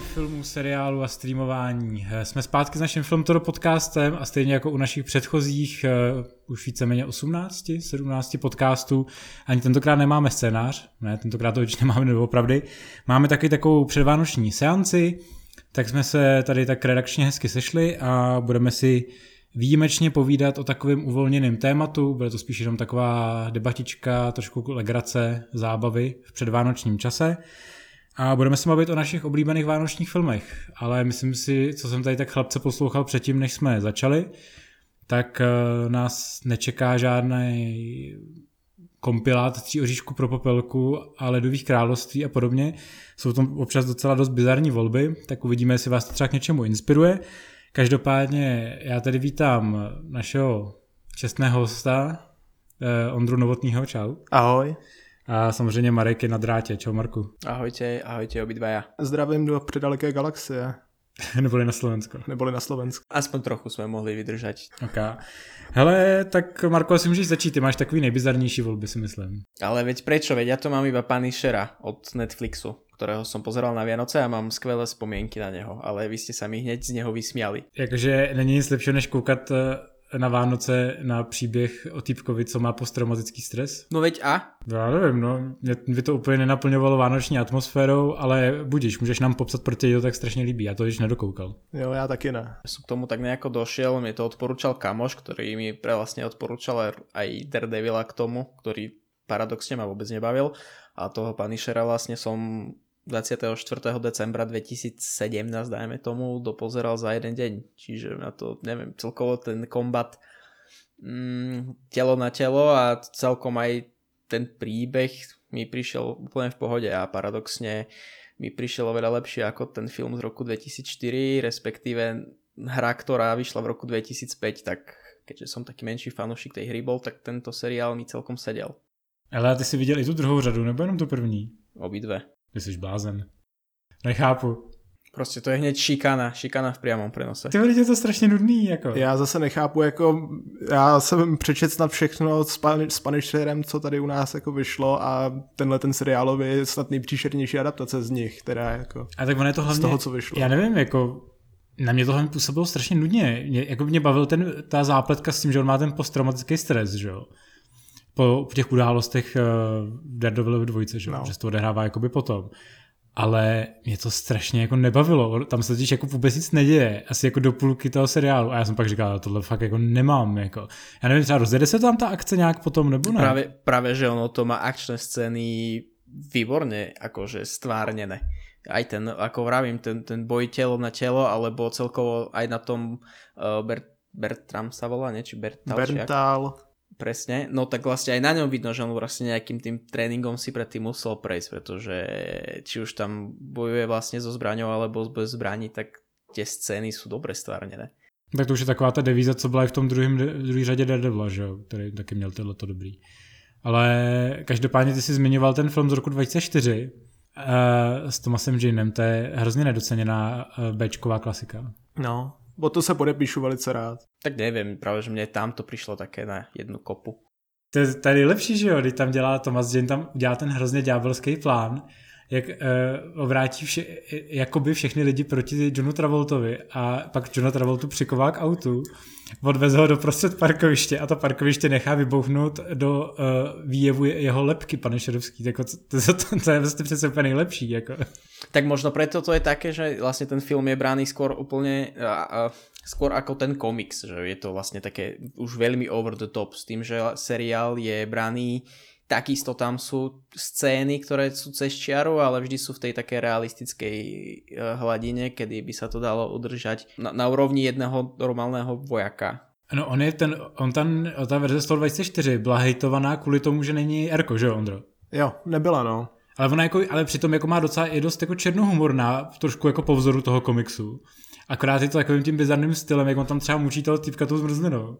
filmů, seriálu a streamování. Eh, jsme zpátky s naším Filmtoro podcastem a stejně jako u našich předchozích uh, už víceméně 18, 17 podcastů, ani tentokrát nemáme scénář, ne, tentokrát to určitě nemáme opravdy. Máme taky takovou předvánoční seanci, tak jsme se tady tak redakčně hezky sešli a budeme si výjimečně povídat o takovém uvolněném tématu. Bude to spíš jenom taková debatička, trošku legrace, zábavy v předvánočním čase. A budeme se bavit o našich oblíbených vánočních filmech, ale myslím si, co jsem tady tak chlapce poslouchal předtím, než jsme začali, tak eh, nás nečeká žádný kompilát tří oříšku pro popelku a ledových království a podobně. Jsou to občas docela dost bizarní volby, tak uvidíme, jestli vás to třeba k něčemu inspiruje. Každopádně já tady vítám našeho čestného hosta, eh, Ondru Novotního, čau. Ahoj. A samozřejmě Marek je na drátě. Čau Marku. Ahojte, ahojte obidvaja. Zdravím do předaleké galaxie. Neboli na Slovensko. Neboli na Slovensko. Aspoň trochu jsme mohli vydržet. Ok. Hele, tak Marko, asi můžeš začít. Ty máš takový nejbizarnější volby, si myslím. Ale veď prečo? Veď ja to mám iba Punishera od Netflixu, ktorého som pozeral na Vianoce a mám skvelé spomienky na neho, ale vy ste sa mi hneď z neho vysmiali. Jakože není nic lepšího, než koukat eh, na Vánoce na příběh o týpkovi, co má posttraumatický stres? No veď a? Já nevím, no. Mě by to úplně nenaplňovalo vánoční atmosférou, ale budíš, můžeš nám popsat, proč ti to tak strašně líbí. Já to již nedokoukal. Jo, já taky ne. Som k tomu tak nejako došiel, mi to odporúčal kamoš, ktorý mi pre vlastne odporúčal aj Daredevila k tomu, ktorý paradoxne ma vôbec nebavil. A toho Punishera vlastne som 24. decembra 2017, dajme tomu, dopozeral za jeden deň. Čiže na to, neviem, celkovo ten kombat mm, telo na telo a celkom aj ten príbeh mi prišiel úplne v pohode a paradoxne mi prišiel oveľa lepšie ako ten film z roku 2004, respektíve hra, ktorá vyšla v roku 2005, tak keďže som taký menší fanúšik tej hry bol, tak tento seriál mi celkom sedel. Ale ty si viděl i tu druhou řadu, nebo jenom tu první? Obidve. Ty jsi blázen. Nechápu. Prostě to je hneď šikana, šikana v priamom prenose. Ty je to strašně nudný, jako. Já zase nechápu, jako já jsem přečet snad všechno s, pan, s Punisherem, co tady u nás jako vyšlo a tenhle ten seriálový je snad nejpříšernější adaptace z nich, teda jako A tak ono je to hlavně, z toho, co vyšlo. já nevím, jako na mě to hlavně působilo strašně nudně. Mě, jako mě bavil ten, ta zápletka s tím, že on má ten posttraumatický stres, že jo. Po, těch událostech uh, Daredevilovy dvojce, že jo, No. že se to odehrává jakoby potom. Ale mě to strašně jako nebavilo. Tam se totiž jako vůbec nic neděje. Asi jako do půlky toho seriálu. A já jsem pak říkal, tohle fakt jako nemám. Jako. Já nevím, třeba rozjede se tam ta akce nějak potom, nebo ne? Práve, práve, že ono to má akčné scény výborne akože stvárnené. Aj ten, ako vravím, ten, ten boj telo na telo, alebo celkovo aj na tom uh, Bert, Bertram sa volá, nie? Či Bertal? Berntal, Presne, no tak vlastne aj na ňom vidno, že on vlastne nejakým tým tréningom si predtým musel prejsť, pretože či už tam bojuje vlastne so zbraňou alebo bez zbraní, tak tie scény sú dobre stvárnené. Tak to už je taková ta devíza, co byla i v tom druhém, druhé řadě Daredevila, že jo, který taky měl tohle to dobrý. Ale každopádně ty jsi zmiňoval ten film z roku 2004 uh, s Thomasem Janem, to je hrozně nedoceněná uh, Bčková klasika. no. O to se podepíšu velice rád. Tak neviem, práve že mne tam to prišlo také na jednu kopu. To je, to je nejlepší, že jo, když tam dělá Thomas Jane, tam udělá ten hrozně ďábelský plán, jak uh, obrátí vše, jakoby všechny lidi proti Johnu Travoltovi a pak Johna Travoltu přiková k autu, odveze ho do prostřed parkoviště a to parkoviště nechá vybouchnout do uh, výjevu jeho lepky, pane Šerovský. Jako, to, to, to, to je vlastně přece úplně nejlepší. Jako. Tak možno preto to je také, že vlastne ten film je braný skôr úplne a, a, skôr ako ten komiks, že je to vlastne také už veľmi over the top s tým, že seriál je braný takisto tam sú scény, ktoré sú cez čiaru, ale vždy sú v tej také realistickej eh, hladine, kedy by sa to dalo udržať na, na úrovni jedného normálneho vojaka. No on je ten, on ten, ta verze 124 byla hejtovaná kvůli tomu, že není Erko, že jo, Ondro? Jo, nebyla no. Ale ona jako, ale přitom jako má docela je dost jako černohumorná, trošku jako po vzoru toho komiksu. Akorát je to takovým tím bizarným stylem, jak on tam třeba mučí toho typka tou zmrzlinou.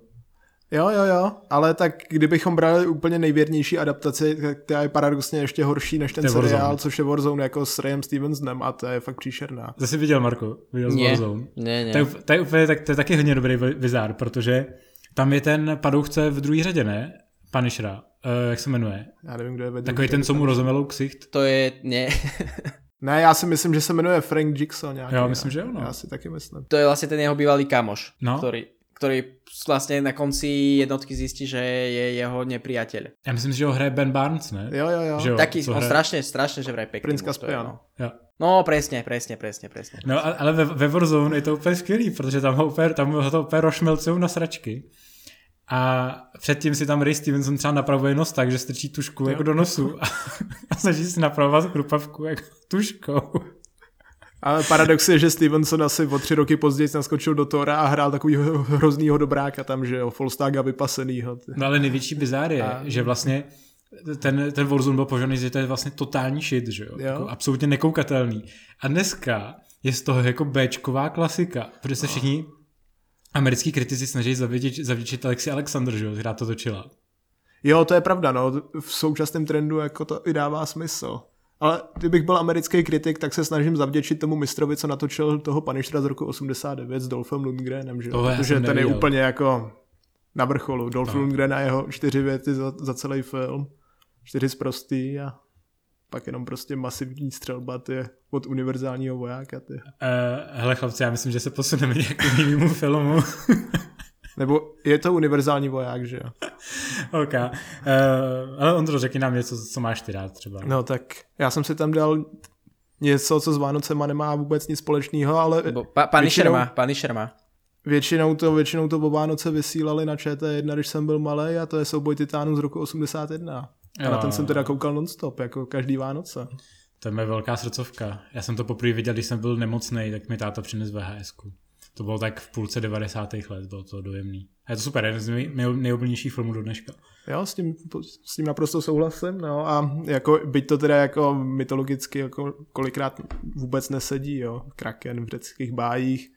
Jo, jo, jo, ale tak kdybychom brali úplně nejvěrnější adaptaci, tak ta je paradoxně ještě horší než ten seriál, Warzone. což je Warzone jako s Rayem Stevensonem a to je fakt příšerná. Zase viděl, Marko? Viděl z Nie, Warzone? nie, nie. To je, to je, tak, to je taky hodně dobrý vi- vizár, protože tam je ten padouchce v druhé řadě, ne? Punishera, uh, jak se jmenuje? Já nevím, kdo je ve Takový ten, co mu rozemelou ksicht. To je, nie, Ne, já si myslím, že se jmenuje Frank Jigsaw nějaký. Jo, myslím, že jo, no. Já si taky myslím. To je vlastne ten jeho bývalý kamoš, No. ktorý, ktorý vlastne na konci jednotky zistí, že je jeho nepriateľ. Já myslím, že ho hraje Ben Barnes, ne? Jo, jo, jo. Že jo, Taký, to on hraje- strašne, strašne, že vraj pekný. Princ muž to je, Caspian. No. Jo. no, presne, presne, presne, presne. No, a- ale ve, ve Warzone je to úplně skvělý, protože tam ho, úplně, tam ho to úplně rošmelcují na sračky. A předtím si tam Ray Stevenson třeba napravuje nos tak, že strčí tušku jako do nosu a, a snaží si napravovat chrupavku jako tuškou. Ale paradox je, že Stevenson asi o tři roky později naskočil do Tora a hrál takový hroznýho dobráka tam, že jo, Folstaga vypasenýho. No ale největší bizár je, A- že vlastně ten, ten Warzone byl požaný, že to je vlastně totální shit, že jo? Jo. Jako absolutně nekoukatelný. A dneska je z toho jako Bčková klasika, protože se všichni americký kritici snaží zavděčit, zavděčit Alexi Alexander, že jo, která to točila. Jo, to je pravda, no. V současném trendu jako to i dává smysl. Ale kdybych byl americký kritik, tak se snažím zavděčit tomu mistrovi, co natočil toho Punishera z roku 89 s Dolphem Lundgrenem, že Protože ten je úplně jako na vrcholu. Dolph No. Lundgren a jeho čtyři věty za, za celý film. Čtyři zprostý a pak jenom prostě masivní střelba ty od univerzálního vojáka. Ty. Uh, hele chlapci, já myslím, že se posuneme nějak k jinému filmu. Nebo je to univerzální voják, že jo? OK. Uh, ale Ondro, řekni nám něco, co máš ty rád třeba. No tak já jsem si tam dal něco, co s Vánocema nemá vůbec nic společného, ale Lebo pa, Většinou- má, Punisher má. Většinou to, většinou to o Vánoce vysílali na ČT1, když jsem byl malý a to je souboj titánů z roku 81. A na ten jsem teda koukal nonstop, jako každý Vánoce. To je moje velká srdcovka. Já jsem to poprvé viděl, když jsem byl nemocný, tak mi táta přines VHS. -ku. To bylo tak v půlce 90. let, bylo to dojemný. A je to super, jeden z nej- nej- nejoblíbenějších filmů do dneška. Jo, s tím, s tím naprosto souhlasím, no a jako, byť to teda jako mytologicky jako kolikrát vůbec nesedí, jo, Kraken v řeckých bájích,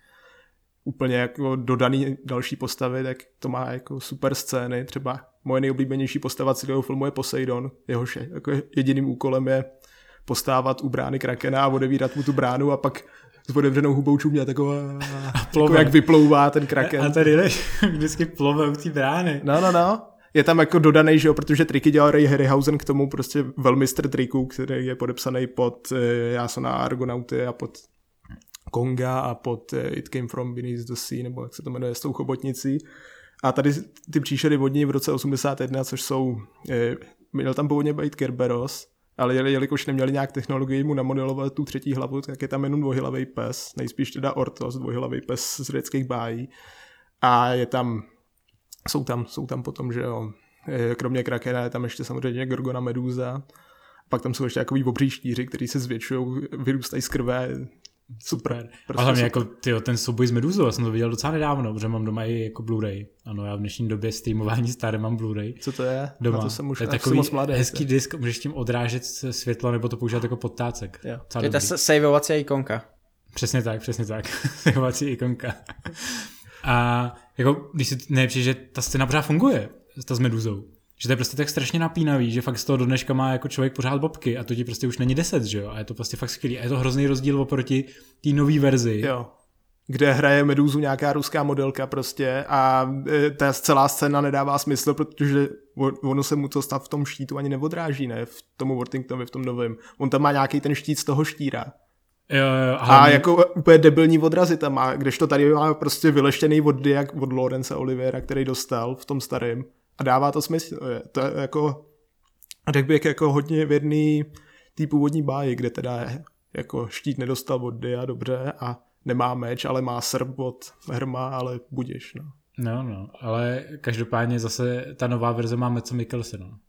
úplně jako dodaný další postavy, tak to má jako super scény, třeba moje nejoblíbenější postava celého filmu je Poseidon, jehož je- jako jediným úkolem je postávat u brány Krakena a odevírat mu tu bránu a pak s otevřenou hubou čumě taková, jako plove. jak vyplouvá ten Kraken. A tady ne, vždycky plove u té brány. No, no, no. Je tam jako dodaný, že jo, protože triky dělal Ray Harryhausen k tomu prostě velmistr triků, který je podepsaný pod eh, Jasona Argonauty a pod Konga a pod eh, It Came From Beneath the Sea, nebo jak se to jmenuje, s tou chobotnicí. A tady ty příšery vodní v roce 81, což jsou, eh, měl tam původně být Kerberos, ale jeli- jelikož neměli nějak technologii mu namodelovat tu třetí hlavu, tak je tam jenom dvojhlavý pes, nejspíš teda Ortos, dvojhlavý pes z řeckých bájí. A je tam jsou tam, jsou tam potom, že jo, eh, kromě Krakena je tam ještě samozřejmě Gorgona Meduza, pak tam jsou ještě takový obří štíři, který se zvětšují, vyrůstají z krve, super. Prostě a hlavně super. jako tyjo, ten souboj s Meduzou, já jsem to viděl docela nedávno, protože mám doma i jako Blu-ray. Ano, já v dnešní době streamování staré mám Blu-ray. Co to je? Doma. Na to jsem už to je takový moc mladý. hezký disk, můžeš tím odrážet světlo nebo to používat jako podtácek. Jo. To je tá dobrý. sa- saveovacia ikonka. Přesně tak, přesně tak. Saveovací ikonka. A jako, když si nejlepší, že ta scéna pořád funguje, ta s Meduzou. Že to je prostě tak strašně napínavý, že fakt z toho do dneška má jako člověk pořád bobky a to ti prostě už není 10, že jo? A je to prostě fakt skvělý. A je to hrozný rozdíl oproti té nové verzi. Jo. Kde hraje Meduzu nějaká ruská modelka prostě a e, ta celá scéna nedává smysl, protože ono se mu to stav v tom štítu ani neodráží, ne? V tomu Worthingtonovi, v tom novém. On tam má nějaký ten štít z toho štíra. Jo, jo, A jako úplně debilní odrazy tam má, kdežto tady má prostě vyleštěný od Diak, od Lorence Olivera, který dostal v tom starém. A dává to smysl. To je jako, řekl bych, jako hodně věrný té původní báji, kde teda je, jako štít nedostal od Dia, dobře, a nemá meč, ale má srp od Herma, ale budiš, no. No, no, ale každopádně zase ta nová verze má Metso Mikkelsena,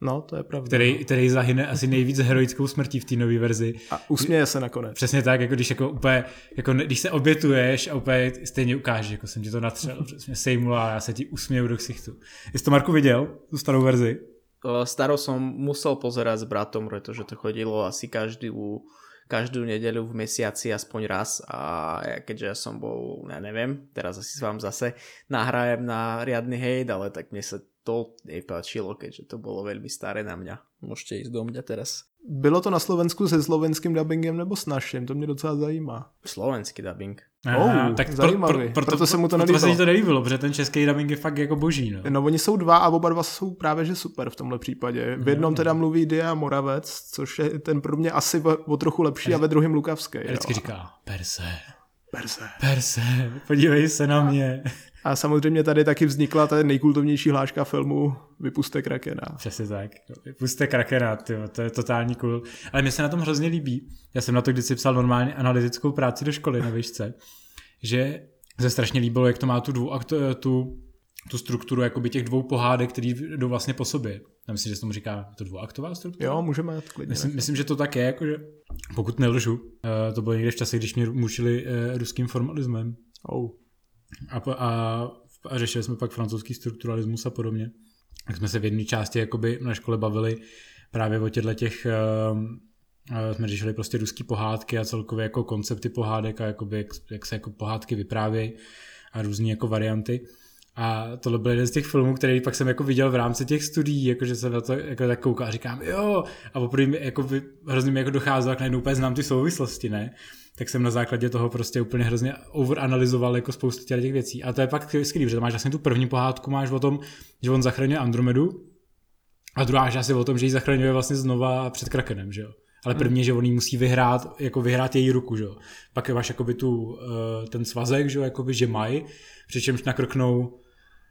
No, to je pravda. který, který zahyne asi nejvíc heroickou smrtí v té nové verzi. A usměje se nakonec. Přesně tak, jako když jako úplně, jako ne- když se obětuješ a úplně stejně ukážeš, jako jsem ti to natřel, mě sejmul a já se ti usměju do ksichtu. Jsi to Marku viděl, tu starou verzi? O, Starou som musel pozerať s bratom, pretože to chodilo asi každú, každú nedeľu v mesiaci aspoň raz a ja, keďže ja som bol, ja neviem, teraz asi s vám zase nahrajem na riadny hejt, ale tak mne sa to nepáčilo, keďže to bolo veľmi staré na mňa. Môžete ísť do mňa teraz. Bylo to na Slovensku se slovenským dubbingem nebo s naším? To mě docela zajímá. Slovenský dubbing. Oh, tak zajímavý. Pro, pro, proto, proto se mu to nelíbilo. Proto se to nelíbilo, protože ten český dubbing je fakt jako boží. No. no oni jsou dva a oba dva jsou právě že super v tomhle případě. V jednom teda mluví Dia Moravec, což je ten pro mě asi o trochu lepší a ve druhém Lukavský. Vždycky říká Perse. Perse. Perse, podívej se na mě. A samozřejmě tady taky vznikla ta nejkultovnější hláška filmu Vypuste Krakena. Přesně tak. Vypuste Krakena, tyjo, to je totální cool. Ale mně se na tom hrozně líbí. Já jsem na to kdysi psal normálně analytickou práci do školy na výšce, že se strašně líbilo, jak to má tu, dvou, tu, tu strukturu jakoby těch dvou pohádek, které jdou vlastně po sobě. Já myslím, že se tomu říká to dvouaktová struktura. Jo, můžeme klidně. Myslím, myslím, že to tak je, jakože, pokud nelžu, eh, to bylo někde v čase, když mě mučili eh, ruským formalismem. Oh. A, a, a řešili jsme pak francouzský strukturalismus a podobně. Tak jsme se v jedné části jakoby na škole bavili právě o těchto těch uh, jsme řešili prostě ruský pohádky a celkově jako koncepty pohádek a jakoby, jak, jak se jako pohádky vyprávějí a různé jako varianty. A tohle byl jeden z těch filmů, který pak jsem jako viděl v rámci těch studií, jakože jsem na to jako tak koukal a říkám, jo, a poprvé mi jako hrozně mi jako docházelo, jak najednou úplně znám ty souvislosti, ne? Tak jsem na základě toho prostě úplně hrozně overanalyzoval jako spoustu těch věcí. A to je pak skvělý, že máš vlastně tu první pohádku, máš o tom, že on zachraňuje Andromedu, a druhá část je o tom, že ji zachraňuje vlastně znova před Krakenem, že jo. Ale hmm. první, že on jí musí vyhrát, jako vyhrát její ruku, že jo. Pak je máš jakoby tu, eh, ten svazek, že jo, jakoby, že mají, přičemž nakrknou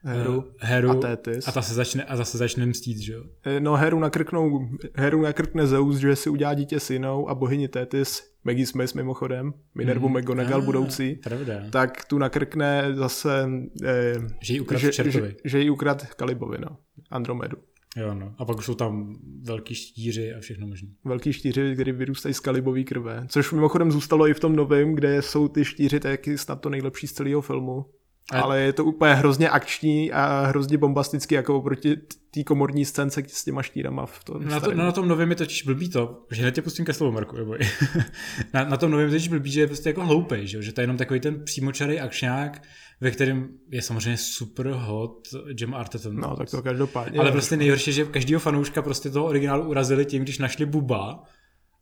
Heru, uh, Heru a Tétis. A ta se začne, a zase začne mstít, že jo? Eh, no Heru nakrknou, Heru nakrkne Zeus, že si udělá dítě synou a bohyni Tétis, Maggie Smith mimochodem, Minervu mm. McGonagall ah, budoucí, pravda. tak tu nakrkne zase, eh, že ji ukrad že, že, že ji ukrad Kalibovi, no, Andromedu. Jo, no. A pak už jsou tam velký štíři a všechno možné. Velký štíři, které vyrůstají z kalibový krve. Což mimochodem zůstalo i v tom novém, kde jsou ty štíři taky snad to nejlepší z celého filmu. Ale je to úplně hrozně akční a hrozně bombastický, jako oproti té komorní scénce s těma štírama. V tom na, to, na tom novém je totiž blbý to, že hned tě pustím ke slovu, Marku, na, na, tom novém je totiž blbý, že je prostě jako hloupej, že, že to je jenom takový ten přímočarý akčňák, ve kterém je samozřejmě super hot Jim Arterton. No, tak to každopádně. Ale prostě nejhorší, že každýho fanouška prostě toho originálu urazili tím, když našli Buba,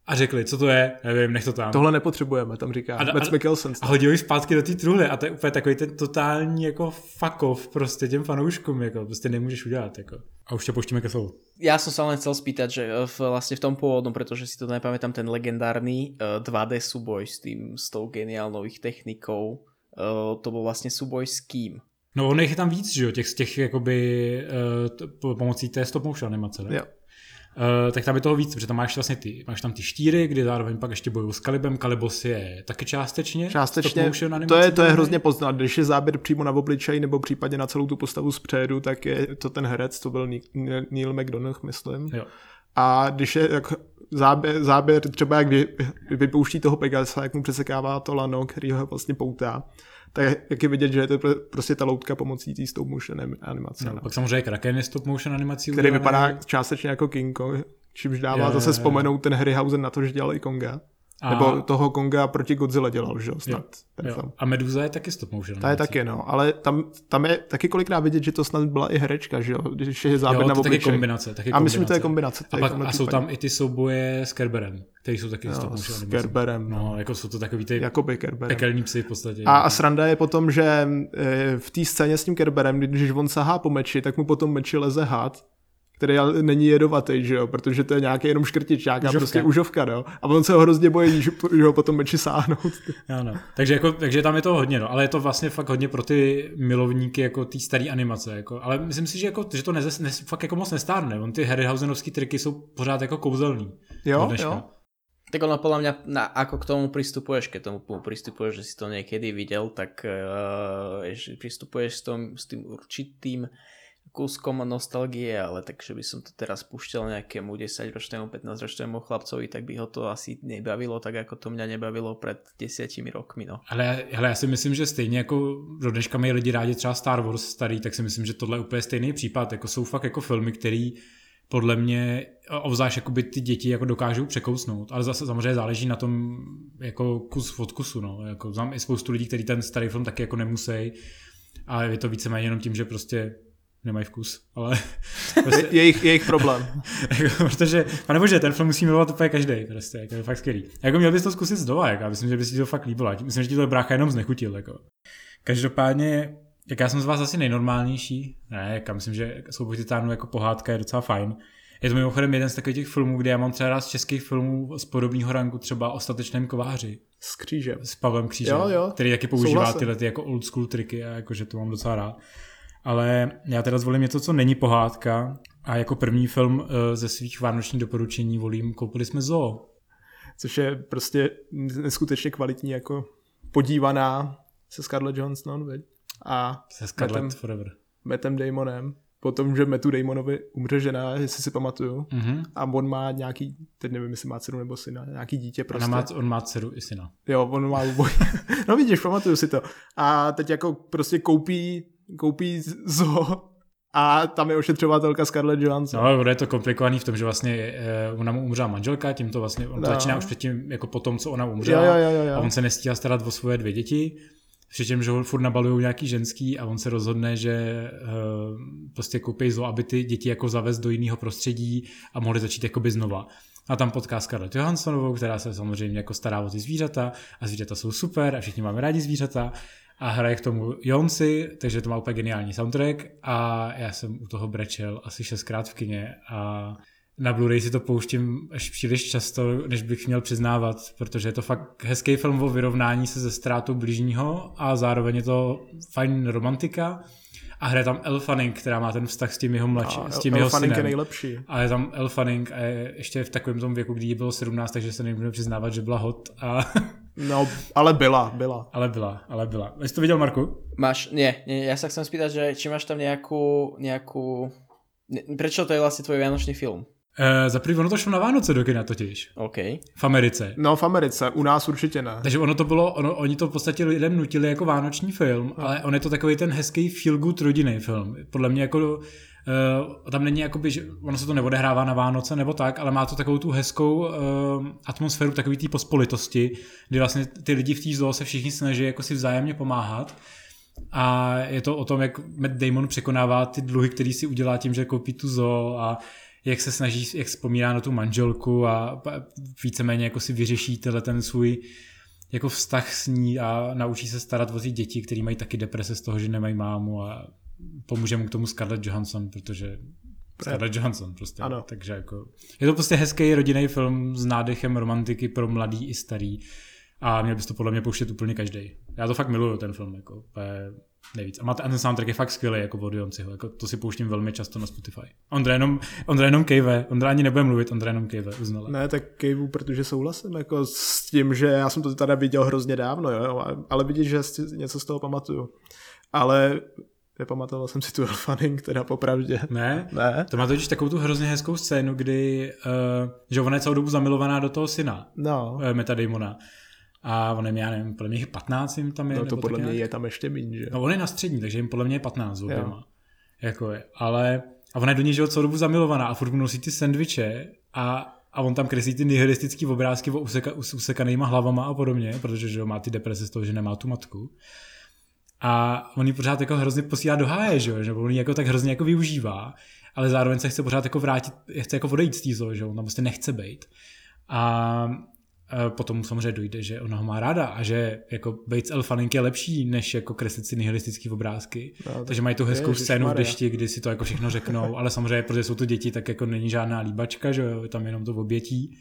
a řekli, co to je, nevím, nech to tam. Tohle nepotřebujeme, tam říká a, Mads Mikkelsen. A hodili zpátky do té truhly a to je úplně takový ten totální jako fuck off prostě těm fanouškům, jako prostě nemůžeš udělat, jako. A už tě poštíme ke slovu. Já jsem se len chcel spýtať, že v, vlastně v tom původnom, protože si to nepamätám, ten legendárny uh, eh, 2D súboj s tým, s tou geniálnou ich technikou, uh, to byl vlastně súboj s kým? No on je tam víc, že jo, těch, těch jakoby uh, pomocí té stop motion animace, ne? Jo. Uh, tak tam je toho víc, protože tam máš vlastně ty, máš tam ty štíry, kdy zároveň pak ještě bojují s Kalibem. Kalibos je taky částečně. Částečně, to je, to je hrozně poznat. Když je záběr přímo na obličej nebo případně na celou tu postavu zpředu, tak je to ten herec, to byl Neil McDonough, myslím. Jo. A když je jak záběr, záběr třeba jak vy, vypouští toho Pegasa, jak mu přesekává to lano, který ho vlastně poutá, tak jak je vidět, že je to prostě ta loutka pomocí té stop motion animace. No, no. Pak samozřejmě Kraken je stop motion animací. Který udělaný. vypadá částečně jako King Kong, čímž dává je, zase vzpomenout ten Harryhausen na to, že dělal i Konga. A... Nebo toho Konga proti Godzilla dělal, že jo, snad. Ten jo. Film. A Meduza je taky stop motion. Ta je taky, no, ale tam, tam je taky kolikrát vidět, že to snad byla i herečka, že jo, když je záběr jo, na taky kombinace, taky A myslím, že to je kombinace. A, pak, a jsou tam i ty souboje s Kerberem, které jsou taky jo, stop motion. S Kerberem. No, no, jako jsou to takový ty Jakoby Kerberem. pekelní psy v podstatě. A, a sranda je potom, že eh, v té scéně s tím Kerberem, když on sahá po meči, tak mu potom meči leze had který není jedovatý, že jo, protože to je nějaký jenom škrtič, nějaká užovka. prostě užovka, no. A on se ho hrozně bojí, že, že ho potom meči sáhnout. Ano. Takže, jako, takže tam je to hodně, no. ale je to vlastně fakt hodně pro ty milovníky jako té staré animace, jako. ale myslím si, že, jako, že to neze, ne, fakt jako moc nestárne, on ty Harryhausenovský triky jsou pořád jako kouzelný. Jo, jo. Tak ono podľa mňa, na, ako k tomu pristupuješ, keď tomu pristupuješ, že si to niekedy videl, tak uh, pristupuješ s, tom, s tým určitým kúskom nostalgie, ale takže by som to teraz pušťal nejakému 10-ročnému, 15-ročnému chlapcovi, tak by ho to asi nebavilo tak, ako to mňa nebavilo před desítimi rokmi. No. Ale, ale já si myslím, že stejně jako do dneška mají lidi rádi třeba Star Wars starý, tak si myslím, že tohle je úplně stejný případ. Jako jsou fakt jako filmy, které podle mě, obzvlášť jakoby ty děti jako dokážou překousnout, ale zase samozřejmě záleží na tom jako kus od kusu, no. Jako znám i spoustu lidí, kteří ten starý film taky jako nemusí, ale je to víceméně jenom tím, že prostě nemají vkus, ale... Prostě, je, jejich, jejich problém. jako, protože, pane bože, ten film musí milovat úplně každý, prostě, jako, je fakt skvělý. Jako měl bys to zkusit znova, jako, já myslím, že bys ti to fakt líbilo, myslím, že ti to brácha jenom znechutil, jako. Každopádně, jak já jsem z vás asi nejnormálnější, ne, já myslím, že Souboj titánů jako pohádka je docela fajn. Je to mimochodem jeden z takových těch filmů, kde já mám třeba rád z českých filmů z podobného ranku třeba o statečném kováři. S křížem. S Pavlem Křížem, jo, jo. který taky používá Souhlasím. tyhle ty jako old school triky a jakože to mám docela rád. Ale já teda zvolím něco, co není pohádka a jako první film uh, ze svých vánočních doporučení volím Koupili jsme zoo. Což je prostě neskutečně kvalitní jako podívaná se Scarlett Johansson, veď? A se Scarlett Mattem, Forever. Mattem Damonem. Potom, že Metu Damonovi umře žena, jestli si pamatuju. Mm-hmm. A on má nějaký, teď nevím, jestli má dceru nebo syna, nějaký dítě prostě. Ona má, on má dceru i syna. Jo, on má oboj. no vidíš, pamatuju si to. A teď jako prostě koupí, koupí zoo a tam je ošetřovatelka Scarlett Johansson. No, je to komplikovaný v tom, že vlastně eh, ona mu umřela manželka, tím to vlastně, on no. začíná už předtím, jako po tom, co ona umřela. Jo, jo, jo, jo. A on se nestíhá starat o svoje dvě děti Přičemž ho furt nabalují nějaký ženský a on se rozhodne, že uh, prostě koupí zlo, aby ty děti jako zavez do jiného prostředí a mohli začít jakoby znova. A tam potká Scarlett Johanssonovou, která se samozřejmě jako stará o ty zvířata a zvířata jsou super a všichni máme rádi zvířata a hraje k tomu Jonsi, takže to má úplně geniální soundtrack a já jsem u toho brečel asi šestkrát v kině a na Blu-ray si to pouštím až příliš často, než bych měl přiznávat, protože je to fakt hezký film o vyrovnání se ze ztrátou blížního a zároveň je to fajn romantika. A hraje tam El Fanning, která má ten vztah s tím jeho mladší, s tím El jeho synem. je nejlepší. A je tam El Fanning a je ještě v takovém tom věku, kdy jí bylo 17, takže se nemůžeme přiznávat, že byla hot. A... No, ale byla, byla. Ale byla, ale byla. Jsi to viděl, Marku? Máš, ne, ne já se chcem spýtať, že či máš tam nějakou, nějakou... Prečo to je vlastně tvoj vianočný film? Uh, za prvý, ono to šlo na Vánoce do kina totiž. OK. V Americe. No, v Americe, u nás určitě ne. Takže ono to bylo, ono, oni to v podstatě lidem nutili jako vánoční film, no. ale on je to takový ten hezký feel good rodinný film. Podle mě jako Uh, tam není jakoby, že ono se to neodehrává na Vánoce nebo tak, ale má to takovou tu hezkou uh, atmosféru takový té pospolitosti, kdy vlastně ty lidi v té zoo se všichni snaží jako si vzájemně pomáhat. A je to o tom, jak Matt Damon překonává ty dluhy, který si udělá tím, že koupí tu zoo a jak se snaží, jak vzpomíná na tu manželku a víceméně jako si vyřeší tenhle ten svůj jako vztah s ní a naučí se starat o ty děti, které mají taky deprese z toho, že nemají mámu a pomůže mu k tomu Scarlett Johansson, protože Scarlett Johansson prostě. Ano. Takže jako, je to prostě hezký rodinný film s nádechem romantiky pro mladý i starý a měl bys to podle mě pouštět úplně každý. Já to fakt miluju ten film, jako, nejvíc. A, má, ten soundtrack je fakt skvělý, jako od Jonsiho, jako to si pouštím velmi často na Spotify. Ondra jenom, Ondra jenom kejve, Ondra ani nebude mluvit, Ondra jenom kejve, uznala. Ne, tak kejvu, protože souhlasím jako s tím, že já jsem to tady viděl hrozně dávno, jo, ale vidíš, že něco z toho pamatuju. Ale nepamatoval jsem si tu Elfanning, teda popravdě. Ne? Ne. To má totiž takovou tu hrozně hezkou scénu, kdy, uh, že ona je celou dobu zamilovaná do toho syna. No. Uh, Meta Damona. A on je, já nevím, podle mě 15 jim tam je. No to podle mě je tam ještě méně, že? No on je na střední, takže jim podle mě je 15 oběma. Jako je. Ale, a ona je do něj, že celou dobu zamilovaná a furt mu nosí ty sendviče a a on tam kreslí ty nihilistické obrázky o useka, usekanýma hlavama a podobně, protože že má ty deprese z toho, že nemá tu matku. A on ji pořád jako hrozně posílá do háje, že, že on ji jako tak hrozně jako využívá, ale zároveň se chce pořád jako vrátit, chce jako odejít z té že on tam prostě nechce být. A potom samozřejmě dojde, že ona ho má ráda a že jako Bates Elfaning je lepší, než jako kreslit si nihilistické obrázky. No, Takže mají tu hezkou je, scénu v dešti, kdy si to jako všechno řeknou, ale samozřejmě, protože jsou to děti, tak jako není žádná líbačka, že jo, je tam jenom to obětí.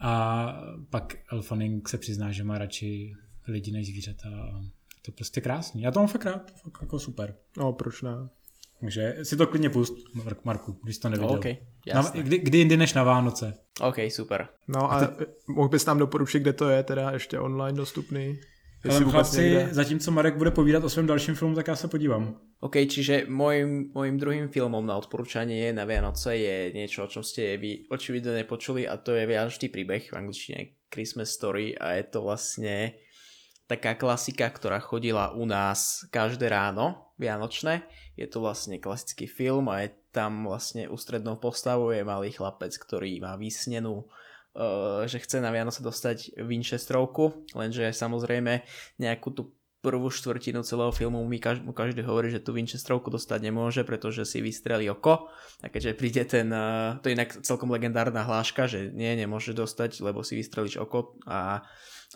A pak Elfaning se přizná, že má radši lidi než zvířata. To je prostě krásný. Já to mám fakt rád, fakt jako super. No, proč ne? Takže si to klidně pust, Marku, když jsi to neviděl. Okay, na, kdy, kdy jindy než na Vánoce. OK, super. No a, a ty... mohl bys nám doporučit, kde to je teda ještě online dostupný? Ale chlapci, zatímco Marek bude povídat o svém dalším filmu, tak já se podívám. OK, čiže môjim druhým filmom na odporúčanie na Vianoce je niečo, o čom ste vy očividne nepočuli a to je Vianočný príbeh v angličtine Christmas Story a je to vlastne taká klasika, ktorá chodila u nás každé ráno vianočné je to vlastne klasický film a je tam vlastne ústrednou postavou je malý chlapec, ktorý má vysnenú uh, že chce na Vianoce dostať Winchesterovku, lenže samozrejme nejakú tú prvú štvrtinu celého filmu mi každý, mu každý hovorí, že tu Winchesterovku dostať nemôže, pretože si vystrelí oko. A keďže príde ten, uh, to je inak celkom legendárna hláška, že nie, nemôže dostať, lebo si vystrelíš oko a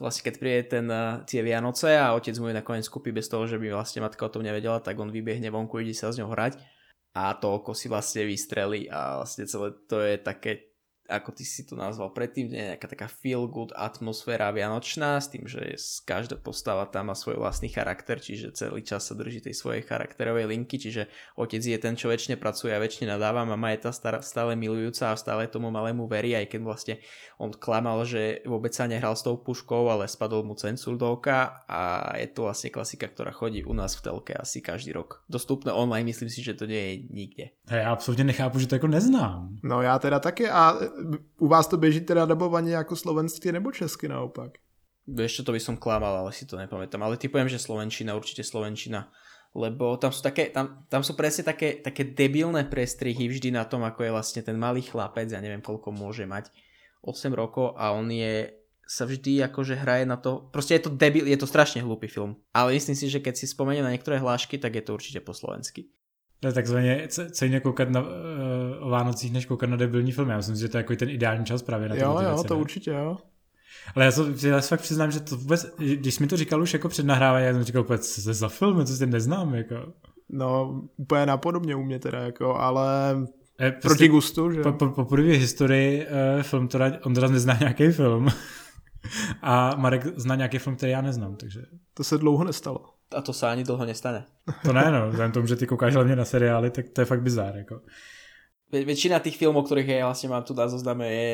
vlastne keď príde ten, uh, tie Vianoce a otec mu je nakoniec kúpi bez toho, že by vlastne matka o tom nevedela, tak on vybiehne vonku, ide sa s ňou hrať a to oko si vlastne vystrelí a vlastne celé to je také ako ty si to nazval predtým, je nejaká taká feel good atmosféra vianočná s tým, že každá postava tam má svoj vlastný charakter, čiže celý čas sa drží tej svojej charakterovej linky, čiže otec je ten, čo väčšine pracuje a väčšine nadáva, mama je tá stále milujúca a stále tomu malému verí, aj keď vlastne on klamal, že vôbec sa nehral s tou puškou, ale spadol mu cencúr do oka a je to vlastne klasika, ktorá chodí u nás v telke asi každý rok. Dostupné online, myslím si, že to nie je nikde. Já absolutně nechápu, že to jako neznám. No já teda taky a u vás to běží teda dabovaně jako slovenský nebo česky naopak? Čo, to by som klamal, ale si to nepamätám. Ale typujem, že Slovenčina, určite Slovenčina. Lebo tam sú, také, tam, tam sú presne také, také debilné prestrihy vždy na tom, ako je vlastne ten malý chlapec, ja neviem koľko môže mať, 8 rokov a on je sa vždy akože hraje na to, proste je to debil, je to strašne hlúpy film. Ale myslím si, že keď si spomeniem na niektoré hlášky, tak je to určite po slovensky. To je takzvaně cejně koukat na, uh, o Vánocích, než koukat na debilní film. Já myslím, že to je jako ten ideální čas právě na Jo, jo, věci, to ne? určitě, jo. Ale já, to, já fakt přiznám, že to vůbec, když mi to říkal už jako před nahráváním, já jsem říkal, co to za film, co si neznám, jako. No, úplně napodobně u mě teda, jako, ale e, prostě proti gustu, že? Po, po, po první historii uh, film, to on teda nezná nějaký film. A Marek zná nějaký film, který já neznám, takže... To se dlouho nestalo. A to se ani dlouho nestane. To ne, no. Vzhledem tomu, že ty koukáš hlavně na seriály, tak to je fakt bizár, jako. Väčšina tých filmov, ktorých ja vlastne mám tu na zozname, je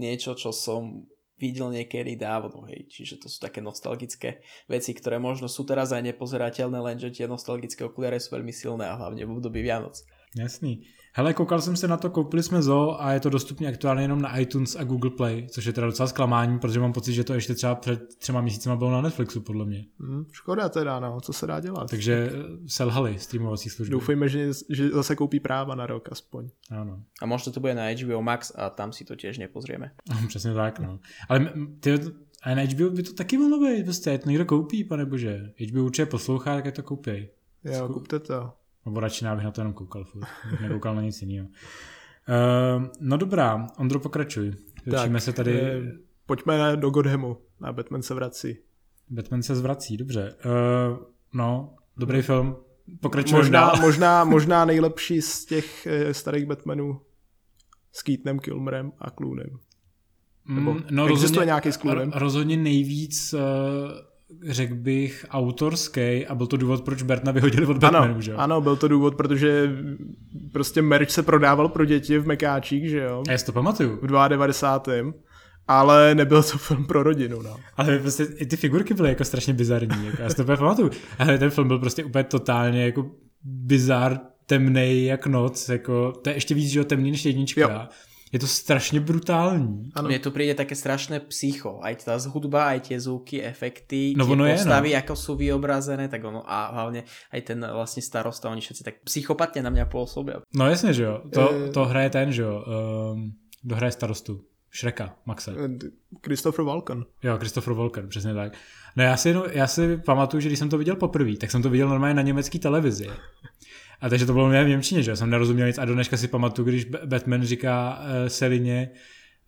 niečo, čo som videl niekedy dávno, hej. Čiže to sú také nostalgické veci, ktoré možno sú teraz aj nepozerateľné, lenže tie nostalgické okuliare sú veľmi silné a hlavne v období Vianoc. Jasný. Hele, koukal jsem se na to, koupili jsme Zo a je to dostupné aktuálně jenom na iTunes a Google Play, což je teda docela zklamání, protože mám pocit, že to ještě třeba před třema měsícima bylo na Netflixu, podle mě. Hmm, škoda teda, no, co se dá dělat. Takže eh, selhali streamovací služby. Doufejme, že, že zase koupí práva na rok aspoň. Ano. A možno to bude na HBO Max a tam si to těž nepozrieme. Přesně tak, no. Ale ty, a na HBO by to taky mohlo být, prostě, to někdo koupí, pane bože. HBO určitě poslouchá, tak je to koupí. Jo, kupte to. Nebo radši bych na to jenom koukal, furt. nekoukal na nic jiného. Uh, no dobrá, Ondro, pokračuj. Učíme se tady... Eh, pojďme do Godhamu. A Batman se vrací. Batman se zvrací, dobře. Uh, no, dobrý film. Pokračujeme možná, dál. možná, možná nejlepší z těch uh, starých Batmanů s Keatonem, Kilmerem a Cloonem. Nebo mm, no, existuje rozhodně, nějaký s Cloonem? Rozhodně nejvíc uh, řekl bych, autorský a byl to důvod, proč Bertna vyhodili od Batmanu, ano, že jo? Ano, byl to důvod, protože prostě merch se prodával pro děti v Mekáčích, že jo? A já si to pamatuju. V 92. Ale nebyl to film pro rodinu, no. Ale prostě i ty figurky byly jako strašně bizarní, jako, já si to pamatuju. Ale ten film byl prostě úplně totálně jako bizar, temnej jak noc, jako, to je ještě víc, že jo, temný než jednička. Jo je to strašně brutální. Ano. Mně to přijde také strašné psycho. Aj ta hudba, aj tie zvuky, efekty, no, tie postavy, je, no. ako sú vyobrazené, tak ono a hlavně aj ten vlastně starosta, oni všetci tak psychopatně na mě působí. No jasně, že jo. To, e... to hraje ten, že jo. Um, kdo hraje starostu? Šreka, Maxe. Christopher Walken. Jo, Christopher Walken, přesně tak. No já si, já si pamatuju, že když jsem to viděl poprvé, tak jsem to viděl normálně na německé televizi. A takže to bylo mě v Němčině, že jsem nerozuměl nic a do dneška si pamatuju, když Batman říká uh, Selině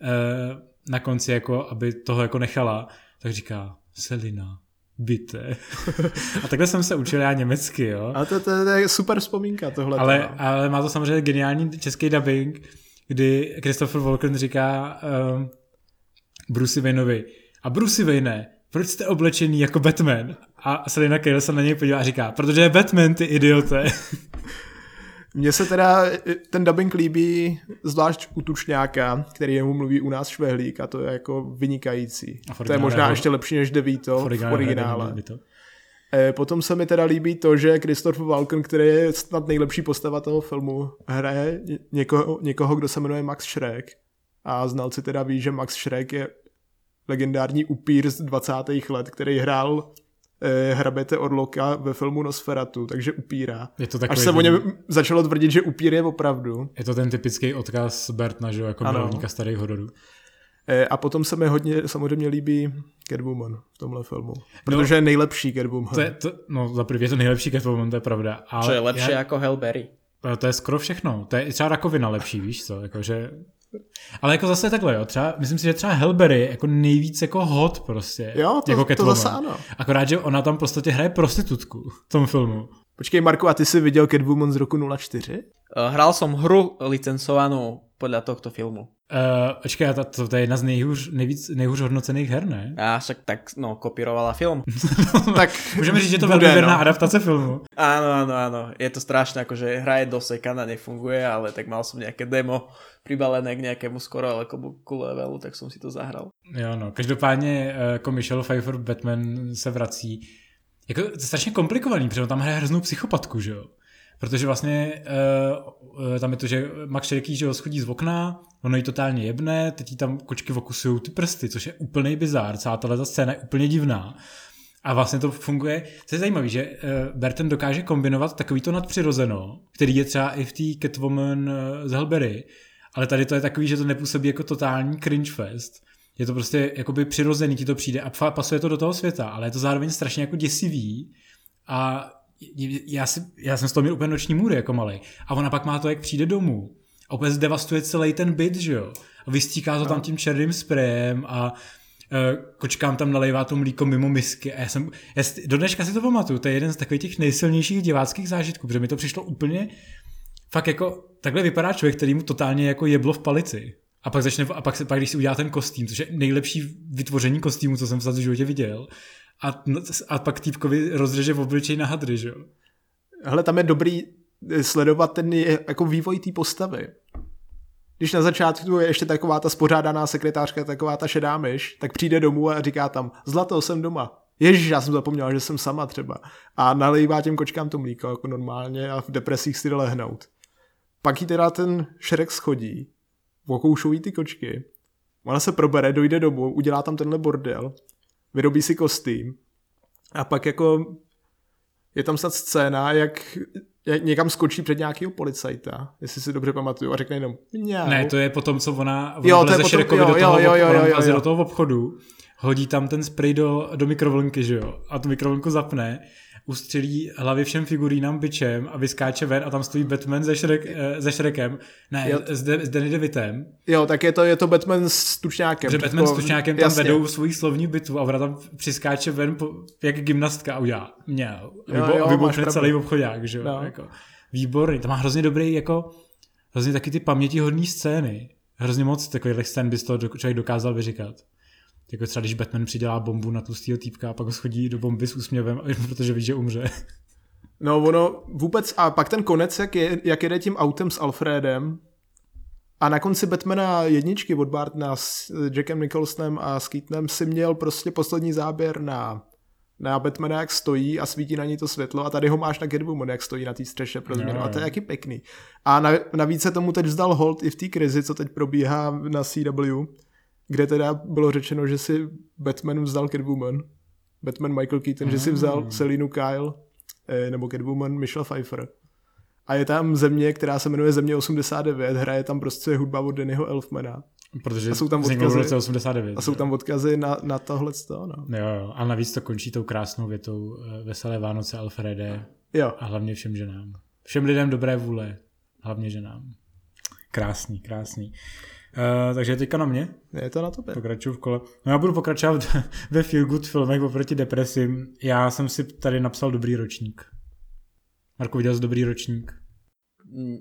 uh, na konci, jako, aby toho jako nechala, tak říká Selina, bite. a takhle jsem se učil já německy, jo. A to, to, to je super vzpomínka tohle. Ale, ale má to samozřejmě geniální český dubbing, kdy Christopher Walken říká um, Bruce Wayneovi a Bruce Wayne, proč jste oblečený jako Batman? A Selina Kale se na něj podívá a říká, protože je Batman, ty idiote. Mně se teda ten dubbing líbí zvlášť u Tučňáka, který jemu mluví u nás švehlík a to je jako vynikající. To je možná ještě lepší než Devito v originále. V originále. E, potom se mi teda líbí to, že Christopher Walken, který je snad nejlepší postava toho filmu, hraje někoho, někoho, kdo se jmenuje Max Schreck. A znalci teda ví, že Max Schreck je legendární upír z 20. let, který hrál eh, hrabete Orloka ve filmu Nosferatu, takže upírá. Je to takový Až se o něm začalo tvrdit, že upír je opravdu. Je to ten typický odkaz Bertna, že jako milovníka starých hororů. E, a potom se mi hodně samozřejmě líbí Catwoman v tomhle filmu. Protože no, je nejlepší Catwoman. To je, to, no za prvě je to nejlepší Catwoman, to je pravda. Ale Co je lepší já, jako Halle Berry. To je skoro všechno. To je třeba rakovina lepší, víš co? Jako, že ale jako zase takhle, jo, třeba, myslím si, že třeba Helberry je jako nejvíc jako hot prostě. Jo, to, jako to zase ano. Akorát, že ona tam prostě hraje prostitutku v tom filmu. Počkej, Marku, a ty jsi viděl Catwoman z roku 04? Uh, eh, hrál som hru licencovanou podle tohto filmu. Uh, počkej, to, to, to je jedna z nejhůř, nejvíc, nejhůř hodnocených her, ne? A však tak, no, kopírovala film. tak můžeme říct, že to velmi verná no. adaptace filmu. Áno, áno, áno. Je to strašné, akože hra je dosekaná, nefunguje, ale tak mal som nejaké demo pribalené k nějakému skoro ale ku levelu, tak jsem si to zahral. Jo, no. Každopádně eh, jako Michelle Pfeiffer Batman se vrací. Jako, to strašně komplikovaný, protože tam hraje hroznou psychopatku, že jo? Protože vlastně uh, tam je to, že Max Šereký, že ho schodí z okna, ono jí totálně jebne, teď jí tam kočky okusují ty prsty, což je úplný bizár, celá tahle scéna je úplně divná. A vlastně to funguje, co je zajímavé, že uh, Berten dokáže kombinovat takovýto nadpřirozeno, který je třeba i v té Catwoman z Helbery, ale tady to je takový, že to nepůsobí jako totální cringe fest. Je to prostě jakoby přirozený, ti to přijde a pasuje to do toho světa, ale je to zároveň strašně jako děsivý a já, si, já jsem z toho měl úplně noční můry jako malý. A ona pak má to, jak přijde domů. A úplně zdevastuje celý ten byt, že jo. A vystíká to no. tam tím černým sprejem a uh, kočkám tam nalejvá to mlíko mimo misky. A já jsem, já, do dneška si to pamatuju, to je jeden z takových těch nejsilnějších diváckých zážitků, protože mi to přišlo úplně fakt jako, takhle vypadá člověk, který mu totálně jako jeblo v palici. A pak začne, a pak, se, pak když si udělá ten kostým, což je nejlepší vytvoření kostýmu, co jsem v životě viděl, a, a pak týpkovi rozřeže v obličej na hadry, že jo? Hele, tam je dobrý eh, sledovat ten jako vývoj té postavy. Když na začátku je ještě taková ta spořádaná sekretářka, taková ta šedá myš, tak přijde domů a říká tam, zlato, jsem doma. Ježíš, já jsem zapomněl, že jsem sama třeba. A nalejvá těm kočkám to mlíko jako normálně a v depresích si lehnout. Pak jí teda ten šerek schodí, okoušují ty kočky, ona se probere, dojde domů, udělá tam tenhle bordel, vyrobí si kostým a pak jako je tam snad scéna, jak, jak někam skočí před nějakého policajta, jestli si dobře pamatuju, a řekne jenom mňau. Ne, to je potom, co ona, ona jo, to je potom, jo, do toho, jo, jo, jo, jo, jo. do toho obchodu, hodí tam ten spray do, do mikrovlnky, že jo, a tu mikrovlnku zapne ustřelí hlavy všem figurínám byčem a vyskáče ven a tam stojí Batman se, Shrek, se Shrekem, ne, jo. s, De, s Danny DeVitem. Jo, tak je to, je to Batman s Tučňákem. Že Batman s Tučňákem tam jasně. vedou svoji slovní bitvu a ona tam přiskáče ven po, jak gymnastka a udělá měl. A vybouchne celý obchodák, že jo. No. Jako, výborný, to má hrozně dobrý, jako, hrozně taky ty pamětihodné scény. Hrozně moc takových scén by z toho člověk dokázal vyříkat. Jako třeba když Batman přidělá bombu na tlustýho týpka a pak ho schodí do bomby s úsměvem, protože ví, že umře. No ono vůbec, a pak ten konec, jak, je, jak jede tím autem s Alfredem a na konci Batmana jedničky od Bartna s Jackem Nicholsonem a s Keatonem si měl prostě poslední záběr na, na Batmana, jak stojí a svítí na ní to světlo a tady ho máš na Catwoman, jak stojí na té střeše pro změnu no, a to je jaký pěkný. A navíc se tomu teď vzdal hold i v té krizi, co teď probíhá na CW, kde teda bylo řečeno, že si Batman vzdal Catwoman, Batman Michael Keaton, mm. že si hmm. vzal Selinu Kyle, eh, nebo Catwoman Michelle Pfeiffer. A je tam země, která se jmenuje Země 89, hraje tam prostě hudba od Dannyho Elfmana. Protože a jsou tam odkazy, v roce 89. A jsou tam odkazy na, na tohle. No. Jo, jo, a navíc to končí tou krásnou větou eh, Veselé Vánoce Alfrede. Jo. A hlavně všem ženám. Všem lidem dobré vůle. Hlavně ženám. Krásný, krásný. Uh, takže teďka na mě. Je to na tobě. Pokračuju v kole. No já budu pokračovat ve feel good filmech oproti depresím. Já jsem si tady napsal dobrý ročník. Marko, viděl jsi dobrý ročník?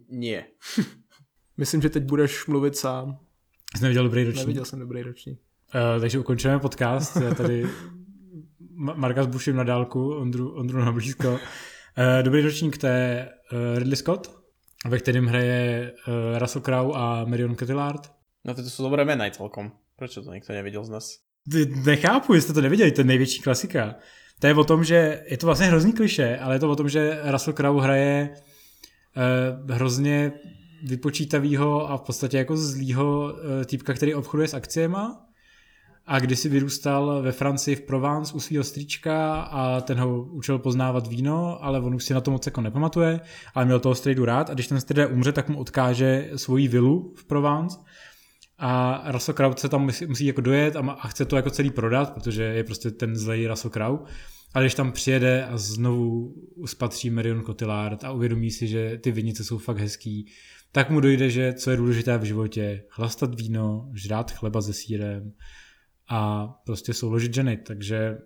Ne. Myslím, že teď budeš mluvit sám. Jsi neviděl dobrý ročník? Neviděl jsem dobrý ročník. Uh, takže ukončujeme podcast. Já tady Marka zbuším na dálku, Ondru, Ondru na blízko. Uh, dobrý ročník to je uh, Ridley Scott, ve kterém hraje uh, Russell Crowe a Marion Cotillard. No to jsou dobré jména celkom. Proč to někdo neviděl z nás? Nechápu, jestli to neviděli, to je největší klasika. To je o tom, že je to vlastně hrozný kliše, ale je to o tom, že Russell Crowe hraje uh, hrozně vypočítavýho a v podstatě jako zlýho uh, týpka, který obchoduje s akciema a kdysi vyrůstal ve Francii v Provence u svého strička a ten ho učil poznávat víno, ale on už si na to moc jako nepamatuje, ale měl toho strejdu rád a když ten strejd umře, tak mu odkáže svoji vilu v Provence a Russell Crowe se tam musí, musí jako dojet a, a chce to jako celý prodat, protože je prostě ten zlej Russell Crowe. Ale když tam přijede a znovu uspatří Marion Cotillard a uvědomí si, že ty vinice jsou fakt hezký, tak mu dojde, že co je důležité v životě, chlastat víno, žrát chleba se sírem a prostě souložit ženy. Takže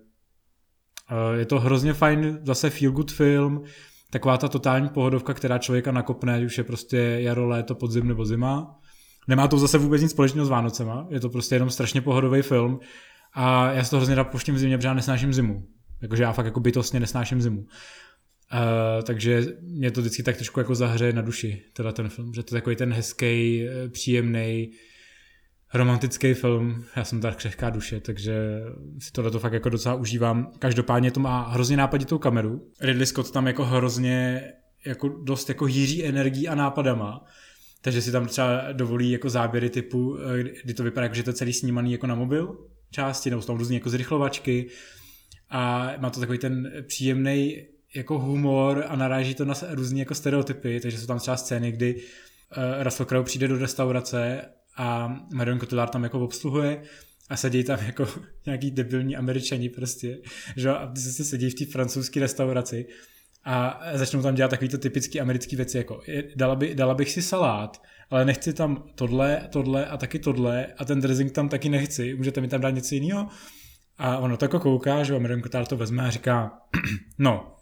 eh, je to hrozně fajn, zase feel good film, taková ta totální pohodovka, která člověka nakopne, už je prostě jaro, léto, podzim nebo zima. Nemá to zase vůbec nic společného s Vánocema, je to prostě jenom strašně pohodový film a já se to hrozně rád pouštím v zimě, protože já nesnáším zimu. Jakože já fakt jako bytostně nesnáším zimu. Uh, takže mě to vždycky tak trošku jako zahřeje na duši, teda ten film, že to je takový ten hezký, eh, příjemný, romantický film. Já jsem tak křehká duše, takže si tohle to fakt jako docela užívám. Každopádně to má hrozně nápaditou kameru. Ridley Scott tam jako hrozně jako dost jako hýří energií a nápadama. Takže si tam třeba dovolí jako záběry typu, eh, kdy to vypadá jako, že to je celý snímaný jako na mobil části, nebo jsou tam různý jako zrychlovačky. A má to takový ten příjemný jako humor a naráží to na různé jako stereotypy, takže jsou tam třeba scény, kdy uh, Russell Crowe přijde do restaurace a Marion Cotillard tam jako obsluhuje a sedí tam jako nějaký debilní američani prostě, že a ty se sedí v té francouzské restauraci a začnou tam dělat takovýto typický americký věci, jako dala, by, dala bych si salát, ale nechci tam tohle, tohle a taky tohle a ten dressing tam taky nechci, můžete mi tam dát něco jiného? A ono to jako kouká, že Marion Cotillard to vezme a říká, no,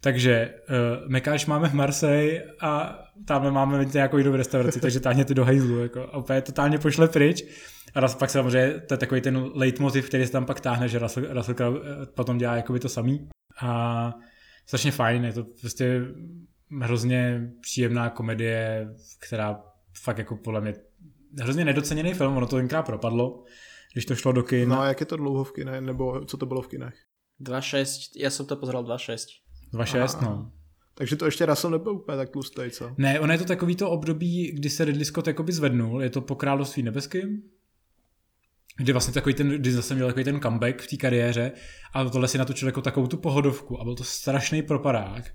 takže uh, Mekáš máme v Marseille a tam máme nějakou jinou restauraci, takže táhně ty do hajzlu. Jako, a úplně totálně pošle pryč. A raz pak samozřejmě to je takový ten leitmotiv, který se tam pak táhne, že Russell, Russell eh, potom dělá jakoby to samý. A strašně fajn, je to prostě hrozně příjemná komedie, která fakt jako podle mě hrozně nedoceněný film, ono to tenkrát propadlo, když to šlo do kin. No a jak je to dlouho v kinech, nebo co to bylo v kinech? 2.6, já jsem to pozeral 2.6. 2.6, no. Takže to ještě Russell nebyl úplně tak tlustý, co? Ne, ono je to takový to období, kdy se Ridley Scott jakoby zvednul, je to po království nebeským, kdy vlastně takový ten, kdy zase měl takový ten comeback v té kariéře a tohle si natočil jako takovou tu pohodovku a byl to strašný propadák.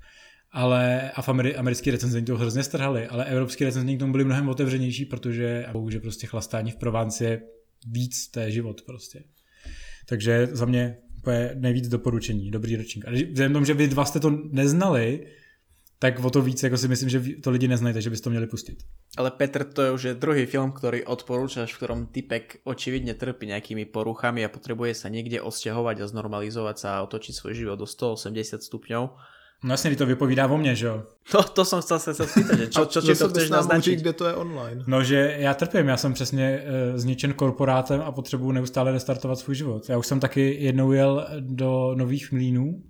Ale a Ameri- americký recenzenti to hrozně strhali, ale evropský recenzenti k tomu byli mnohem otevřenější, protože že prostě chlastání v Provence je víc té život prostě. Takže za mě úplně nejvíc doporučení, dobrý ročník. A vzhledem tomu, že vy dva jste to neznali, tak o to víc jako si myslím, že to lidi neznají, takže byste to měli pustit. Ale Petr, to je už druhý film, ktorý odporúčaš, v ktorom typek očividne trpí nejakými poruchami a potrebuje sa niekde osťahovať a znormalizovať sa a otočiť svoj život do 180 stupňov No jasně, to vypovídá o mně, že jo? To, to jsem chcel se spýtat, že čo, čo, čo to chceš naznačit? kde to je online. No, že já trpím, já jsem přesně uh, zničen korporátem a potřebuji neustále restartovat svůj život. Já už jsem taky jednou jel do Nových Mlínů,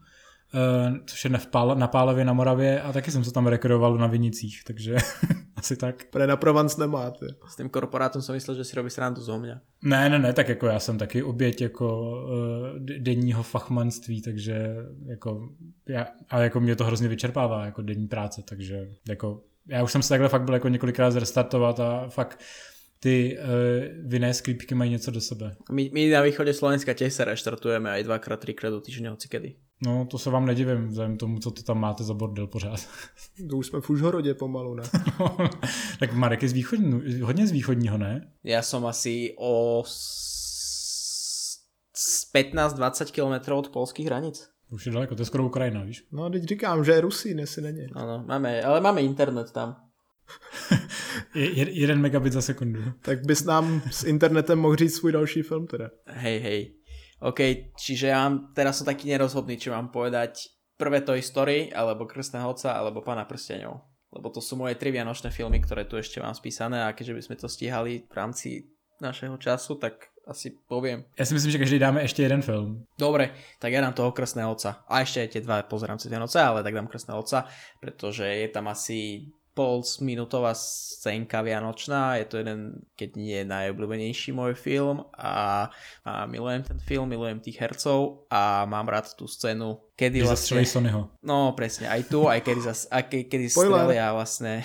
což je Pál, na Pálově na Moravě a taky jsem se tam rekreoval na Vinicích, takže asi tak. Pre na Provence nemáte. S tím korporátem jsem myslel, že si robí srandu z mě. Ne, ne, ne, tak jako já jsem taky oběť jako uh, denního fachmanství, takže jako já, a jako mě to hrozně vyčerpává jako denní práce, takže jako já už jsem se takhle fakt byl jako několikrát zrestartovat a fakt ty uh, vinné sklípky mají něco do sebe. My, my na východě Slovenska těž se restartujeme aj dvakrát, třikrát do týždně, hoci kedy. No, to se vám nedivím, vzhledem tomu, co to tam máte za bordel pořád. To už jsme v Užhorodě pomalu, ne? tak Marek je z východní, hodně z východního, ne? Já jsem asi o 15-20 km od polských hranic. Už je daleko, to je skoro Ukrajina, víš? No, teď říkám, že je Rusí, nesi není. Ano, máme, ale máme internet tam. je, jeden megabit za sekundu. Tak bys nám s internetem mohl říct svůj další film teda. Hej, hej. OK, čiže ja teraz som taký nerozhodný, či mám povedať prvé Toy Story, alebo Krstného otca, alebo Pana prsteňov. Lebo to sú moje tri vianočné filmy, ktoré tu ešte mám spísané a keďže by sme to stíhali v rámci našeho času, tak asi poviem. Ja si myslím, že každý dáme ešte jeden film. Dobre, tak ja dám toho Krstného otca. A ešte aj tie dva pozerám cez Vianoce, ale tak dám Krstného otca, pretože je tam asi pol minútová scénka vianočná, je to jeden, keď nie najobľúbenejší môj film a, a milujem ten film, milujem tých hercov a mám rád tú scénu, kedy Že vlastne... Sonyho. No presne, aj tu, aj kedy, zas, aj ke, kedy strelia vlastne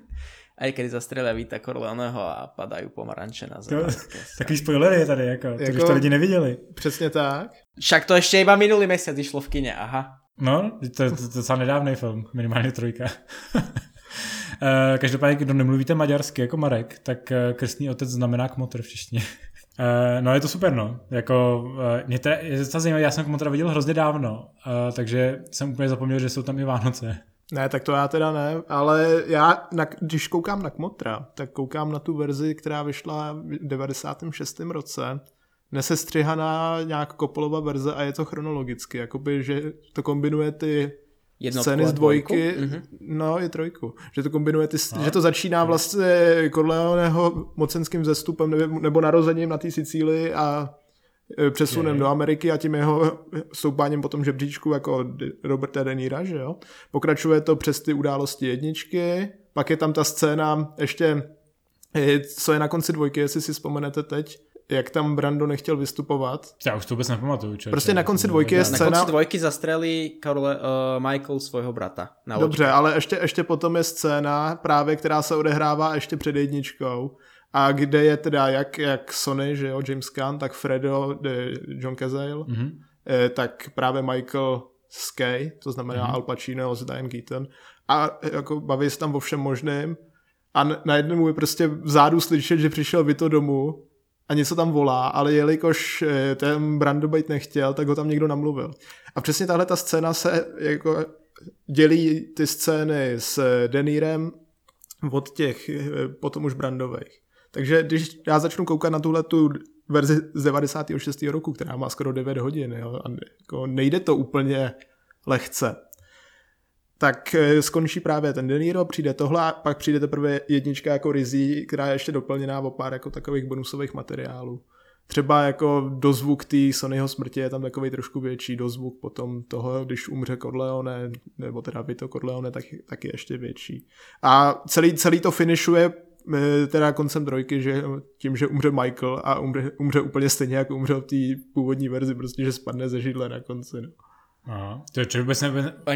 aj kedy zastrelia Vita Corleoneho a padajú pomaranče na zem. Takový spoiler je tady, jako, jako, to lidi neviděli. Přesně tak. Však to ještě iba minulý mesiac išlo v kine, aha. No, to je docela nedávný film, minimálně trojka. Uh, každopádně, kdo nemluvíte maďarsky jako Marek, tak uh, krstný otec znamená kmotr v češtině. Uh, no je to super, no. Jako, mě teda, je to zajímavé, já jsem kmotra viděl hrozně dávno, takže jsem úplně zapomněl, že jsou tam i Vánoce. Ne, tak to já teda ne, ale já, na, když koukám na Kmotra, tak koukám na tu verzi, která vyšla v 96. roce, nesestřihaná nějak Kopolova verze a je to chronologicky, jakoby, že to kombinuje ty Jednotku scény z dvojky, mm-hmm. no je trojku, že to kombinuje ty, no. že to začíná vlastně Corleoneho mocenským zestupem nebo, narozením na té Sicílii a e, přesunem je. do Ameriky a tím jeho stoupáním potom žebříčku jako Roberta De Nira, že jo. Pokračuje to přes ty události jedničky, pak je tam ta scéna ještě, e, co je na konci dvojky, jestli si vzpomenete teď, jak tam Brando nechtěl vystupovat. Já už to vůbec nepamatuju. Čo, prostě na konci dvojky je scéna... Na konci dvojky zastrelí Karole, uh, Michael svojho brata. Na Dobře, ale ještě, ještě potom je scéna právě, která se odehrává ještě před jedničkou a kde je teda jak, jak Sony, že jo, James Gunn, tak Fredo, de John Cazale, mm-hmm. eh, tak právě Michael Skay, to znamená mm-hmm. Al Pacino s Diane Keaton a jako baví se tam o všem možném a najednou je prostě vzadu slyšet, že přišel Vito domů a něco tam volá, ale jelikož eh, ten Brando být nechtěl, tak ho tam někdo namluvil. A přesně tahle ta scéna se jako dělí ty scény s Denírem od těch eh, potom už Brandových. Takže když já začnu koukat na tuhle tu verzi z 96. roku, která má skoro 9 hodin, jo, a jako nejde to úplně lehce, tak eh, skončí právě ten Deniro, přijde tohle pak přijde teprve jednička jako Rizí, která je ještě doplněná o pár jako takových bonusových materiálů. Třeba jako dozvuk té Sonyho smrti je tam takový trošku větší dozvuk potom toho, když umře Corleone, nebo teda Vito Corleone, tak, tak je ještě větší. A celý, celý to finišuje eh, teda koncem trojky, že tím, že umře Michael a umře, umře úplně stejně, jako umřel v té původní verzi, prostě, že spadne ze židle na konci. No. Aha, to je čo vôbec ne...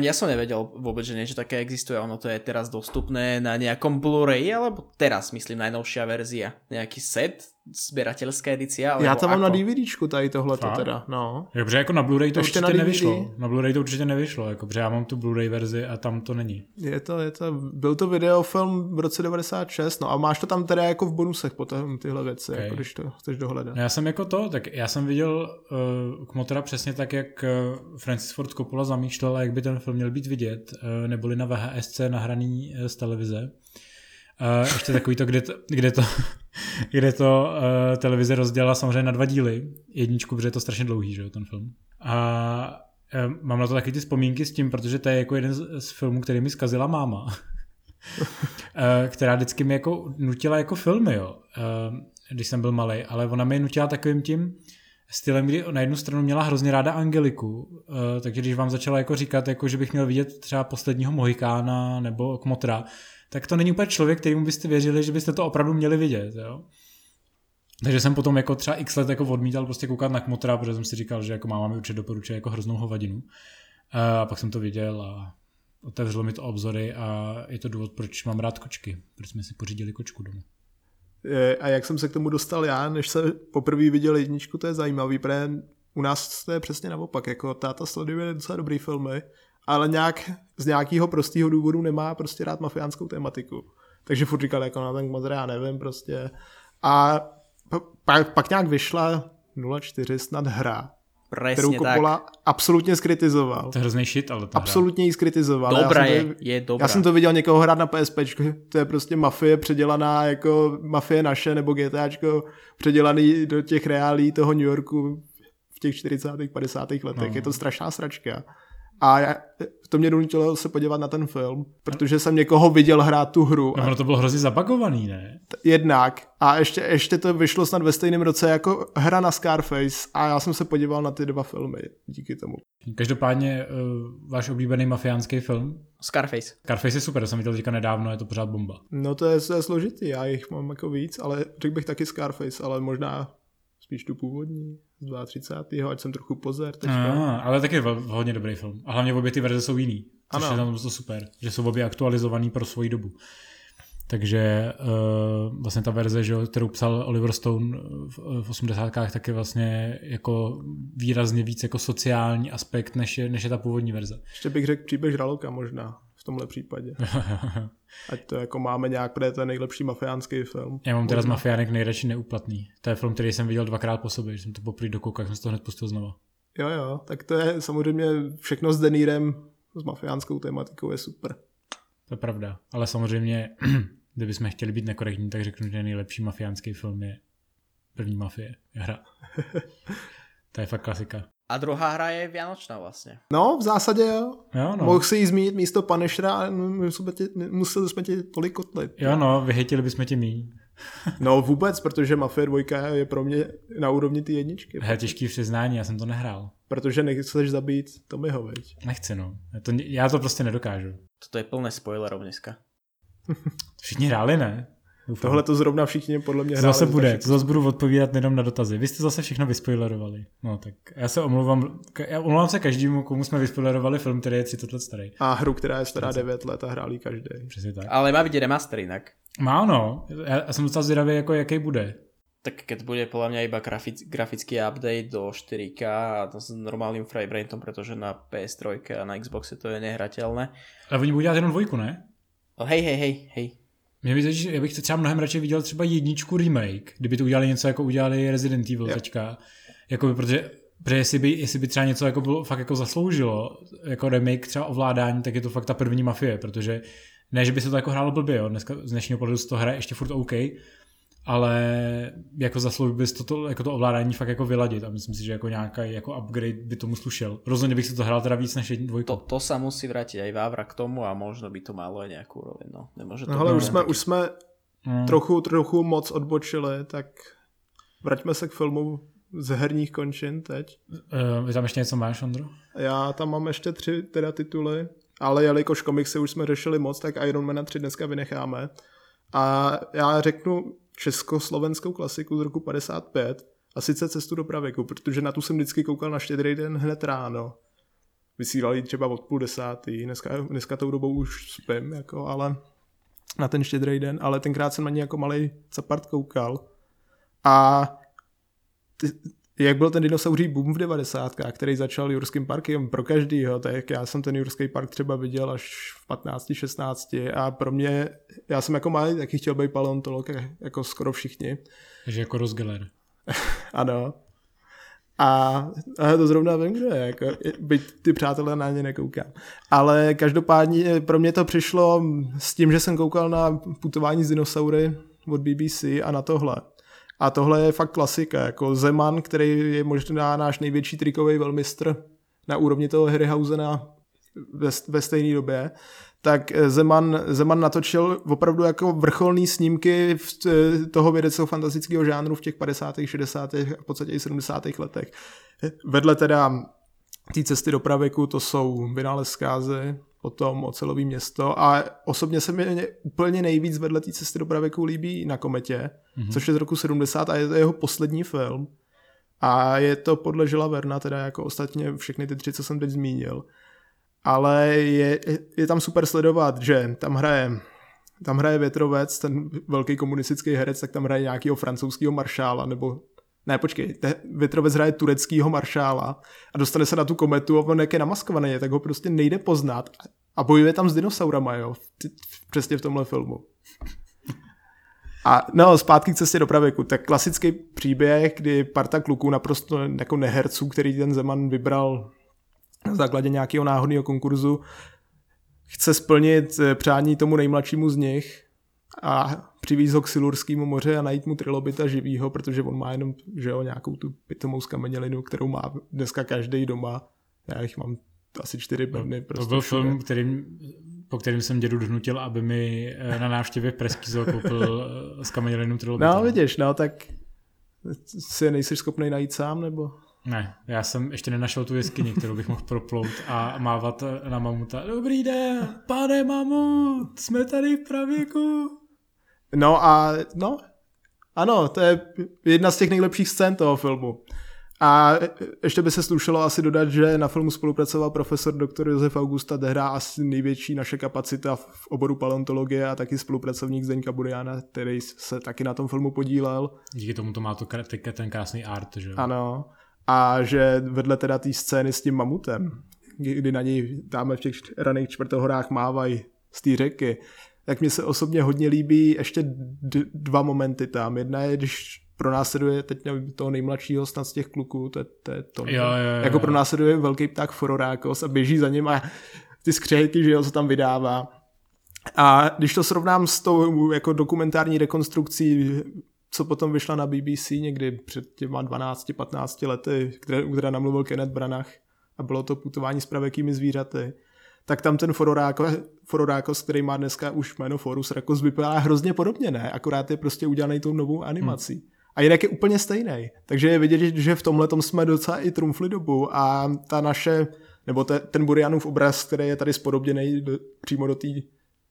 Ja som nevedel vôbec, že niečo také existuje. Ono to je teraz dostupné na nejakom Blu-ray, alebo teraz, myslím, najnovšia verzia. Nejaký set sběratelská edice. Ale Já to mám na DVDčku tady tohle to teda, no. Dobře, jako na Blu-ray to Ještě určitě na nevyšlo. Na Blu-ray to určitě nevyšlo, jako, protože já mám tu Blu-ray verzi a tam to není. Je to, je to, byl to videofilm v roce 96, no a máš to tam teda jako v bonusech potom tyhle věci, okay. jako když to chceš dohledat. No já jsem jako to, tak já jsem viděl uh, Kmotora přesně tak, jak uh, Francis Ford Coppola zamýšlel, jak by ten film měl být vidět, uh, neboli na VHSC nahraný uh, z televize. Uh, ještě takový to, kde to, kde to, kde to uh, televize rozdělala samozřejmě na dva díly. Jedničku, protože je to strašně dlouhý, že jo, ten film. A uh, mám na to taky ty vzpomínky s tím, protože to je jako jeden z, z filmů, který mi zkazila máma. uh, která vždycky mi jako nutila jako filmy, jo. Uh, když jsem byl malý, ale ona mi nutila takovým tím stylem, kdy na jednu stranu měla hrozně ráda Angeliku, takže když vám začala jako říkat, jako, že bych měl vidět třeba posledního Mohikána nebo Kmotra, tak to není úplně člověk, kterýmu byste věřili, že byste to opravdu měli vidět. Jo? Takže jsem potom jako třeba x let jako odmítal prostě koukat na Kmotra, protože jsem si říkal, že jako máma mi určitě doporučuje jako hroznou hovadinu. A pak jsem to viděl a otevřelo mi to obzory a je to důvod, proč mám rád kočky, proč jsme si pořídili kočku doma. A jak jsem se k tomu dostal já, než se poprvé viděl jedničku, to je zajímavý, protože u nás to je přesně naopak, jako táta sleduje docela dobrý filmy ale nějak z nějakého prostého důvodu nemá prostě rád mafiánskou tematiku. Takže furt říkal jako na no, ten moc já nevím prostě. A pak, pak nějak vyšla 04 snad hra, Presně kterou Coppola tak. absolutně skritizoval. To je hrozný shit, ale ta Absolutně ji skritizoval. Dobrá je, to, je dobrá. Já jsem to viděl někoho hrát na PSP, to je prostě mafie předělaná jako mafie naše nebo GTAčko předělaný do těch reálí toho New Yorku v těch 40. 50. letech. No. Je to strašná sračka. A já, to mě donutilo se podívat na ten film, protože jsem někoho viděl hrát tu hru. No, to bylo hrozně zabagovaný, ne? Jednak. A ještě, ještě to vyšlo snad ve stejném roce jako hra na Scarface a já jsem se podíval na ty dva filmy díky tomu. Každopádně uh, váš oblíbený mafiánský film? Scarface. Scarface je super, to jsem viděl teďka nedávno, je to pořád bomba. No to je, to je složitý, já jich mám jako víc, ale řekl bych taky Scarface, ale možná spíš tu původní 32. ať jsem trochu pozor. A, ale taky hodně dobrý film. A hlavně obě ty verze jsou jiný. Což ano. je tam to super, že jsou obě aktualizovaný pro svoji dobu. Takže uh, vlastně ta verze, že, kterou psal Oliver Stone v, v 80. tak je vlastně jako výrazně víc jako sociální aspekt, než je, než je ta původní verze. Ještě bych řekl příběh žraloka možná v tomhle případě. Ať to jako máme nějak, protože to je nejlepší mafiánský film. Já mám teda z Mafiánek nejradši neuplatný. To je film, který jsem viděl dvakrát po sobě, že jsem to poprvé dokoukal, jsem se to hned pustil znova. Jo, jo, tak to je samozřejmě všechno s Denírem, s mafiánskou tématikou je super. To je pravda, ale samozřejmě, kdybychom chtěli být nekorektní, tak řeknu, že nejlepší mafiánský film je první mafie, hra. to je fakt klasika. A druhá hra je Vianočná vlastně. No, v zásadě jo. Jo, no. Mohl si jí zmínit místo Punishera a museli jsme ti tolik kotlit. Jo, no, vyhytili bychom tě míň. No vůbec, protože Mafia 2 je pro mě na úrovni ty jedničky. Je těžký přiznání, já jsem to nehrál. Protože nechceš zabít Tommyho, veď. Nechci, no. Já to, já to prostě nedokážu. Toto je plné spoilerov dneska. Všichni hráli, ne? Doufám. Tohle to zrovna všichni podle mě hráli. Zase bude, to zase budu odpovídat jenom na dotazy. Vy jste zase všechno vyspoilerovali. No tak já se omlouvám, já omlouvám se každému, komu jsme vyspoilerovali film, který je 30 let starý. A hru, která je stará 9 let a hráli každý. Přesně tak. Ale má vidět remaster jinak. Má no, já jsem docela zvědavý, jako jaký bude. Tak keď bude podľa mňa iba grafic, grafický update do 4K a to s normálnym framerateom, pretože na PS3 a na Xboxe to je nehrateľné. Ale oni budou dělat jenom dvojku, ne? Oh, hej, hej, hej, hej. Mě by, já bych třeba mnohem radši viděl třeba jedničku remake, kdyby to udělali něco jako udělali Resident Evil yep. teďka. Jakoby, protože, protože jestli, by, jestli by třeba něco jako bylo, fakt jako zasloužilo, jako remake třeba ovládání, tak je to fakt ta první mafie, protože ne, že by se to jako hrálo blbě, jo. Dneska z dnešního pohledu se to hraje ještě furt OK, ale jako zasloužil bys to, to, jako to ovládání fakt jako vyladit a myslím si, že jako nějaký jako upgrade by tomu slušel. Rozhodně bych si to hrál teda víc než jednu dvojku. To, to sa musí vrátit i Vávra k tomu a možno by to malo aj nějakou roli. No. Nemůže to no ale už jsme, už jsme hmm. trochu, trochu moc odbočili, tak vraťme se k filmu z herních končin teď. Uh, tam ještě něco máš, Ondro? Já tam mám ještě tři teda tituly, ale jelikož komiksy už jsme řešili moc, tak Iron Man 3 dneska vynecháme. A já řeknu československou klasiku z roku 55, a sice Cestu do pravěku, protože na tu jsem vždycky koukal na štědrý den hned ráno. Vysílali třeba od půl desátý, dneska, dneska tou dobou už spím, jako, ale na ten štědrý den, ale tenkrát jsem na ní jako malý capart koukal. A ty, jak byl ten dinosauří boom v 90. který začal Jurským parkem pro každýho, tak já jsem ten Jurský park třeba viděl až v 15, 16 a pro mě, já jsem jako malý taky chtěl být paleontolog, jako skoro všichni. Takže jako Rosgeller. ano. A, a to zrovna vím, kdo je, jako, byť ty přátelé na ně nekoukám. Ale každopádně pro mě to přišlo s tím, že jsem koukal na putování z dinosaury od BBC a na tohle. A tohle je fakt klasika, jako Zeman, který je možná náš největší trikový velmistr na úrovni toho Harryhausena ve, ve stejné době, tak Zeman, Zeman natočil opravdu jako vrcholný snímky v toho vědeckého fantastického žánru v těch 50., 60. a v podstatě i 70. letech. Vedle teda té cesty do pravěku to jsou vynález zkázy, potom ocelový město a osobně se mi úplně nejvíc vedle té cesty do pravěku líbí na kometě, mm-hmm. což je z roku 70 a je to jeho poslední film. A je to podle Žila Verna, teda jako ostatně všechny ty tři, co jsem teď zmínil. Ale je, je tam super sledovat, že tam hraje tam hraje Větrovec, ten velký komunistický herec, tak tam hraje nějakého francouzského maršála, nebo ne, počkej, te, Větrovec hraje tureckýho maršála a dostane se na tu kometu a on jak je namaskovaný, tak ho prostě nejde poznat a bojuje tam s dinosaurama, jo, přesně v tomhle filmu. A no, zpátky k cestě do pravěku. Tak klasický příběh, kdy parta kluků naprosto jako neherců, který ten Zeman vybral na základě nějakého náhodného konkurzu, chce splnit eh, přání tomu nejmladšímu z nich a přivíz ho k Silurskému moře a najít mu trilobita živýho, protože on má jenom že jo, nějakou tu pitomou skamenělinu, kterou má dneska každý doma. Já jich mám asi čtyři pevny. Prostě to byl všude. film, kterým, po kterým jsem dědu donutil, aby mi eh, na návštěvě v Preskizo koupil skamenělinu trilobita. No vidíš, no tak si nejsi schopný najít sám, nebo? Ne, já jsem ještě nenašel tu jeskyni, kterou bych mohl proplout a mávat na mamuta. Dobrý den, pane mamut, jsme tady v pravěku. No a no, ano, to je jedna z těch nejlepších scén toho filmu. A ještě by se slušelo asi dodat, že na filmu spolupracoval profesor dr. Josef Augusta Dehra, asi největší naše kapacita v oboru paleontologie a taky spolupracovník Zdeňka Buriana, který se taky na tom filmu podílel. Díky tomu to má to, ten krásný art, že jo? Ano. A že vedle teda té scény s tím mamutem, kdy na něj dáme v těch raných čtvrtohorách mávají z té řeky, tak mně se osobně hodně líbí ještě d- dva momenty tam. Jedna je, když pronásleduje teď nevím, toho nejmladšího snad z těch kluků, to je, to, je to Jo, jo, jo. jako pronásleduje velký pták Fororákos a běží za ním a ty skřehky, že jo, co tam vydává. A když to srovnám s tou jako dokumentární rekonstrukcí, co potom vyšla na BBC někdy před těma 12-15 lety, které, která namluvil Kenneth Branagh a bylo to putování s pravěkými zvířaty, tak tam ten Fororákos, Fororákos, který má dneska už jméno Forus Rakos, vypadá hrozně podobně, ne? Akorát je prostě udělaný tou novou animací. Hmm. A jinak je úplně stejný. Takže je vidět, že v tomhle jsme docela i trumfli dobu a ta naše, nebo te, ten Burianův obraz, který je tady spodobněný do, přímo do té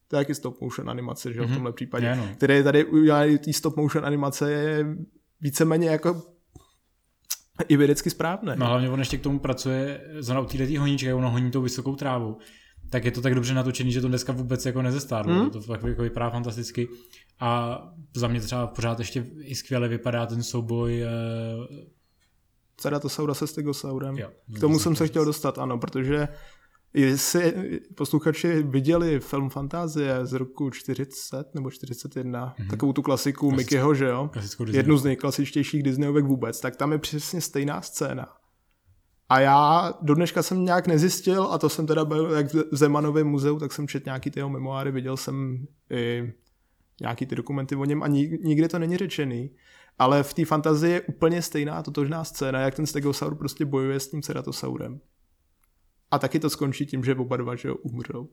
to je taky stop motion animace, že jo, v tomhle případě, Je, no. který je tady udělaný té stop motion animace je víceméně jako i vědecky správné. No hlavně on ještě k tomu pracuje, zrovna u této honíčky, jak ono honí tou vysokou trávu, tak je to tak dobře natočený, že to dneska vůbec jako nezestárlo. Hmm. To fakt jako vypadá fantasticky. A za mě třeba pořád ještě i skvěle vypadá ten souboj. eh, Ceratosaura se Stegosaurem. Jo, K tomu to jsem se chtěl dostat, ano, protože jestli posluchači viděli film Fantázie z roku 40 nebo 41, mm-hmm. takovou tu klasiku Klasickou- Mickeyho, že jo? Jednu z nejklasičtějších Disneyovek vůbec, tak tam je přesně stejná scéna. A já do dneška jsem nějak nezjistil, a to jsem teda byl jak v Zemanovém muzeu, tak jsem četl nějaký ty jeho memoáry, viděl jsem i nějaký ty dokumenty o něm a ni- nikde to není řečený. Ale v té fantazii je úplně stejná totožná scéna, jak ten Stegosaur prostě bojuje s tím Ceratosaurem. A taky to skončí tím, že oba dva že jo, umřou.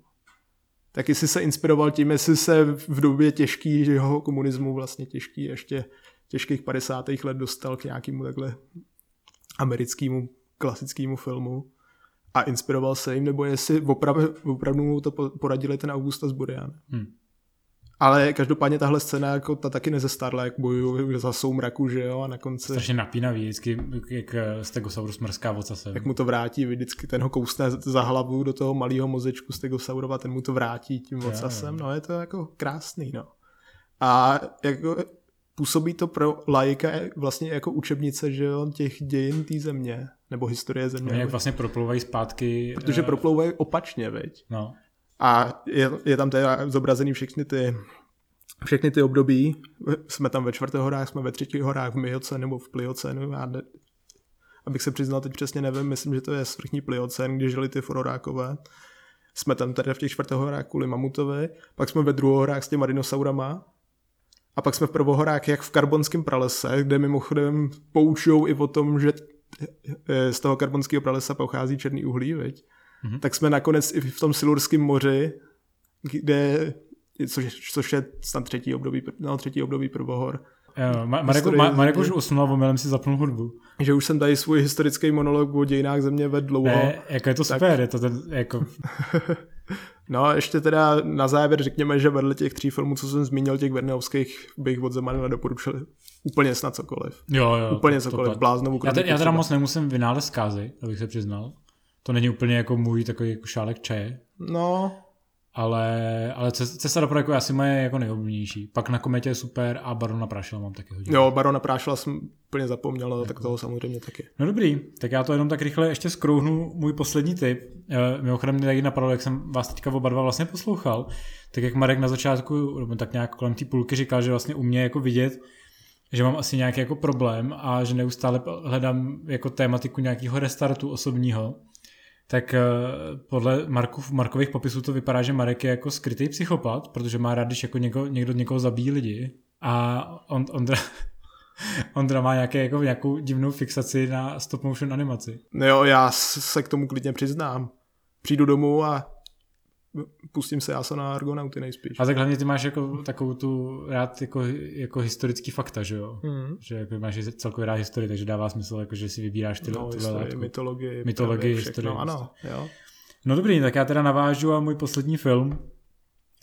Tak jestli se inspiroval tím, jestli se v době těžký, že jeho komunismu vlastně těžký, ještě těžkých 50. let dostal k nějakému takhle americkému klasickému filmu a inspiroval se jim, nebo jestli opravdu, opravdu mu to po- poradili ten Augustus Burian. Hm. Ale každopádně tahle scéna jako ta taky nezestárla, jak bojují za soumraku, že jo, a na konci, Strašně napínavý, vždycky jak Stegosaurus mrská ocasem. jak mu to vrátí, vždycky ten ho kousne za hlavu do toho malého mozečku Stegosaurova, ten mu to vrátí tím ocasem, no je to jako krásný, no. A jako působí to pro laika vlastně jako učebnice, že jo, těch dějin té země, nebo historie země. Oni jak vlastně proplouvají zpátky. Protože eh, proplouvají opačně, veď. No, A je, je tam teda zobrazený všechny ty všechny ty období. Jsme tam ve čtvrtých horách, jsme ve třetích horách, v Miocenu nebo v Pliocenu. Já ne, abych se přiznal, teď přesně nevím, myslím, že to je svrchní Pliocen, kde žili ty fororákové. Jsme tam teda v těch čtvrtých horách kvůli mamutovi, pak jsme ve druhohorách s těma dinosaurama, a pak jsme v prvohorách jak v karbonském pralese, kde mimochodem poučují i o tom, že z toho karbonského pralesa pochází černý uhlí, viď? Mhm. tak jsme nakonec i v tom Silurském moři, kde, což, což je snad třetí období, no, třetí období prvohor, Jo, Ma- Marek, Ma- Marek už usnul a omylem si zapnul hudbu. že už jsem tady svůj historický monolog o dějinách země vedl dlouho. Ne, jako je to super, je to ten, jako, No a ještě teda na závěr řekněme, že vedle těch tří filmů, co jsem zmínil, těch Verneovských, bych od Zemana doporučil úplně snad cokoliv. jo, jo. úplně to- to cokoliv, pak. bláznovou Já, te, já teda moc nemusím vynález zkázy, abych se přiznal. To není úplně jako můj takový jako šálek čaje, No, ale, ale Ces- Cesta do je asi moje jako nejoblíbenější. Pak na kometě je super a Barona Prašila mám taky hodně. jo, Barona Prášila jsem úplně zapomněl, tak toho samozřejmě taky. No dobrý, tak já to jenom tak rychle ještě skrouhnu můj poslední tip. Eh, Mimochodem mě taky napadlo, jak jsem vás teďka oba dva vlastně poslouchal, tak jak Marek na začátku, nebo tak nějak kolem té půlky říkal, že vlastně umě jako vidět, že mám asi nějaký jako problém a že neustále hledám jako tématiku nějakého restartu osobního, tak eh, podle Markov, Markových popisů to vypadá, že Marek je jako skrytý psychopat, protože má rád, když jako něko, někdo někoho zabíjí lidi. A on, Ondra, Ondra má nějaké, jako, nějakou divnou fixaci na stop motion animaci. No jo, já se k tomu klidně přiznám. Přijdu domů a pustím se já se na Argonauty nejspíš. A tak hlavně ty máš jako takovou tu rád jako, jako historický fakta, že jo? Hmm. Že jako máš celkově rád historii, takže dává smysl, jako, že si vybíráš ty, No, tyhle historii, látku. mytologii, Mytologii, historii, ano, jo. No dobrý, tak já teda navážu a můj poslední film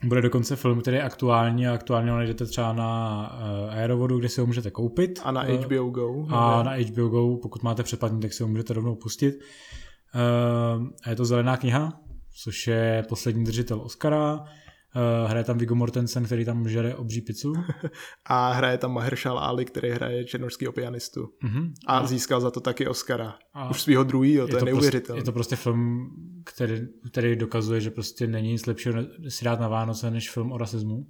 bude dokonce film, který je aktuální a aktuálně ho najdete třeba na uh, Aerovodu, kde si ho můžete koupit. A na Eh, HBO Go. A ne? na HBO Go, pokud máte předplatný, tak si ho můžete rovnou pustit. Uh, a je to Zelená kniha, což je poslední držitel Oscara. Uh, hraje tam Viggo Mortensen, který tam žere obří pizzu. A hraje tam Mahershala Ali, který hraje černožského pianistu. Uh-huh. A získal za to taky Oscara. A Už svého druhýho, to je, neuvěřitelné. Prostě, je to prostě film, který, který dokazuje, že prostě není nic lepšího si dát na Vánoce, než film o rasismu.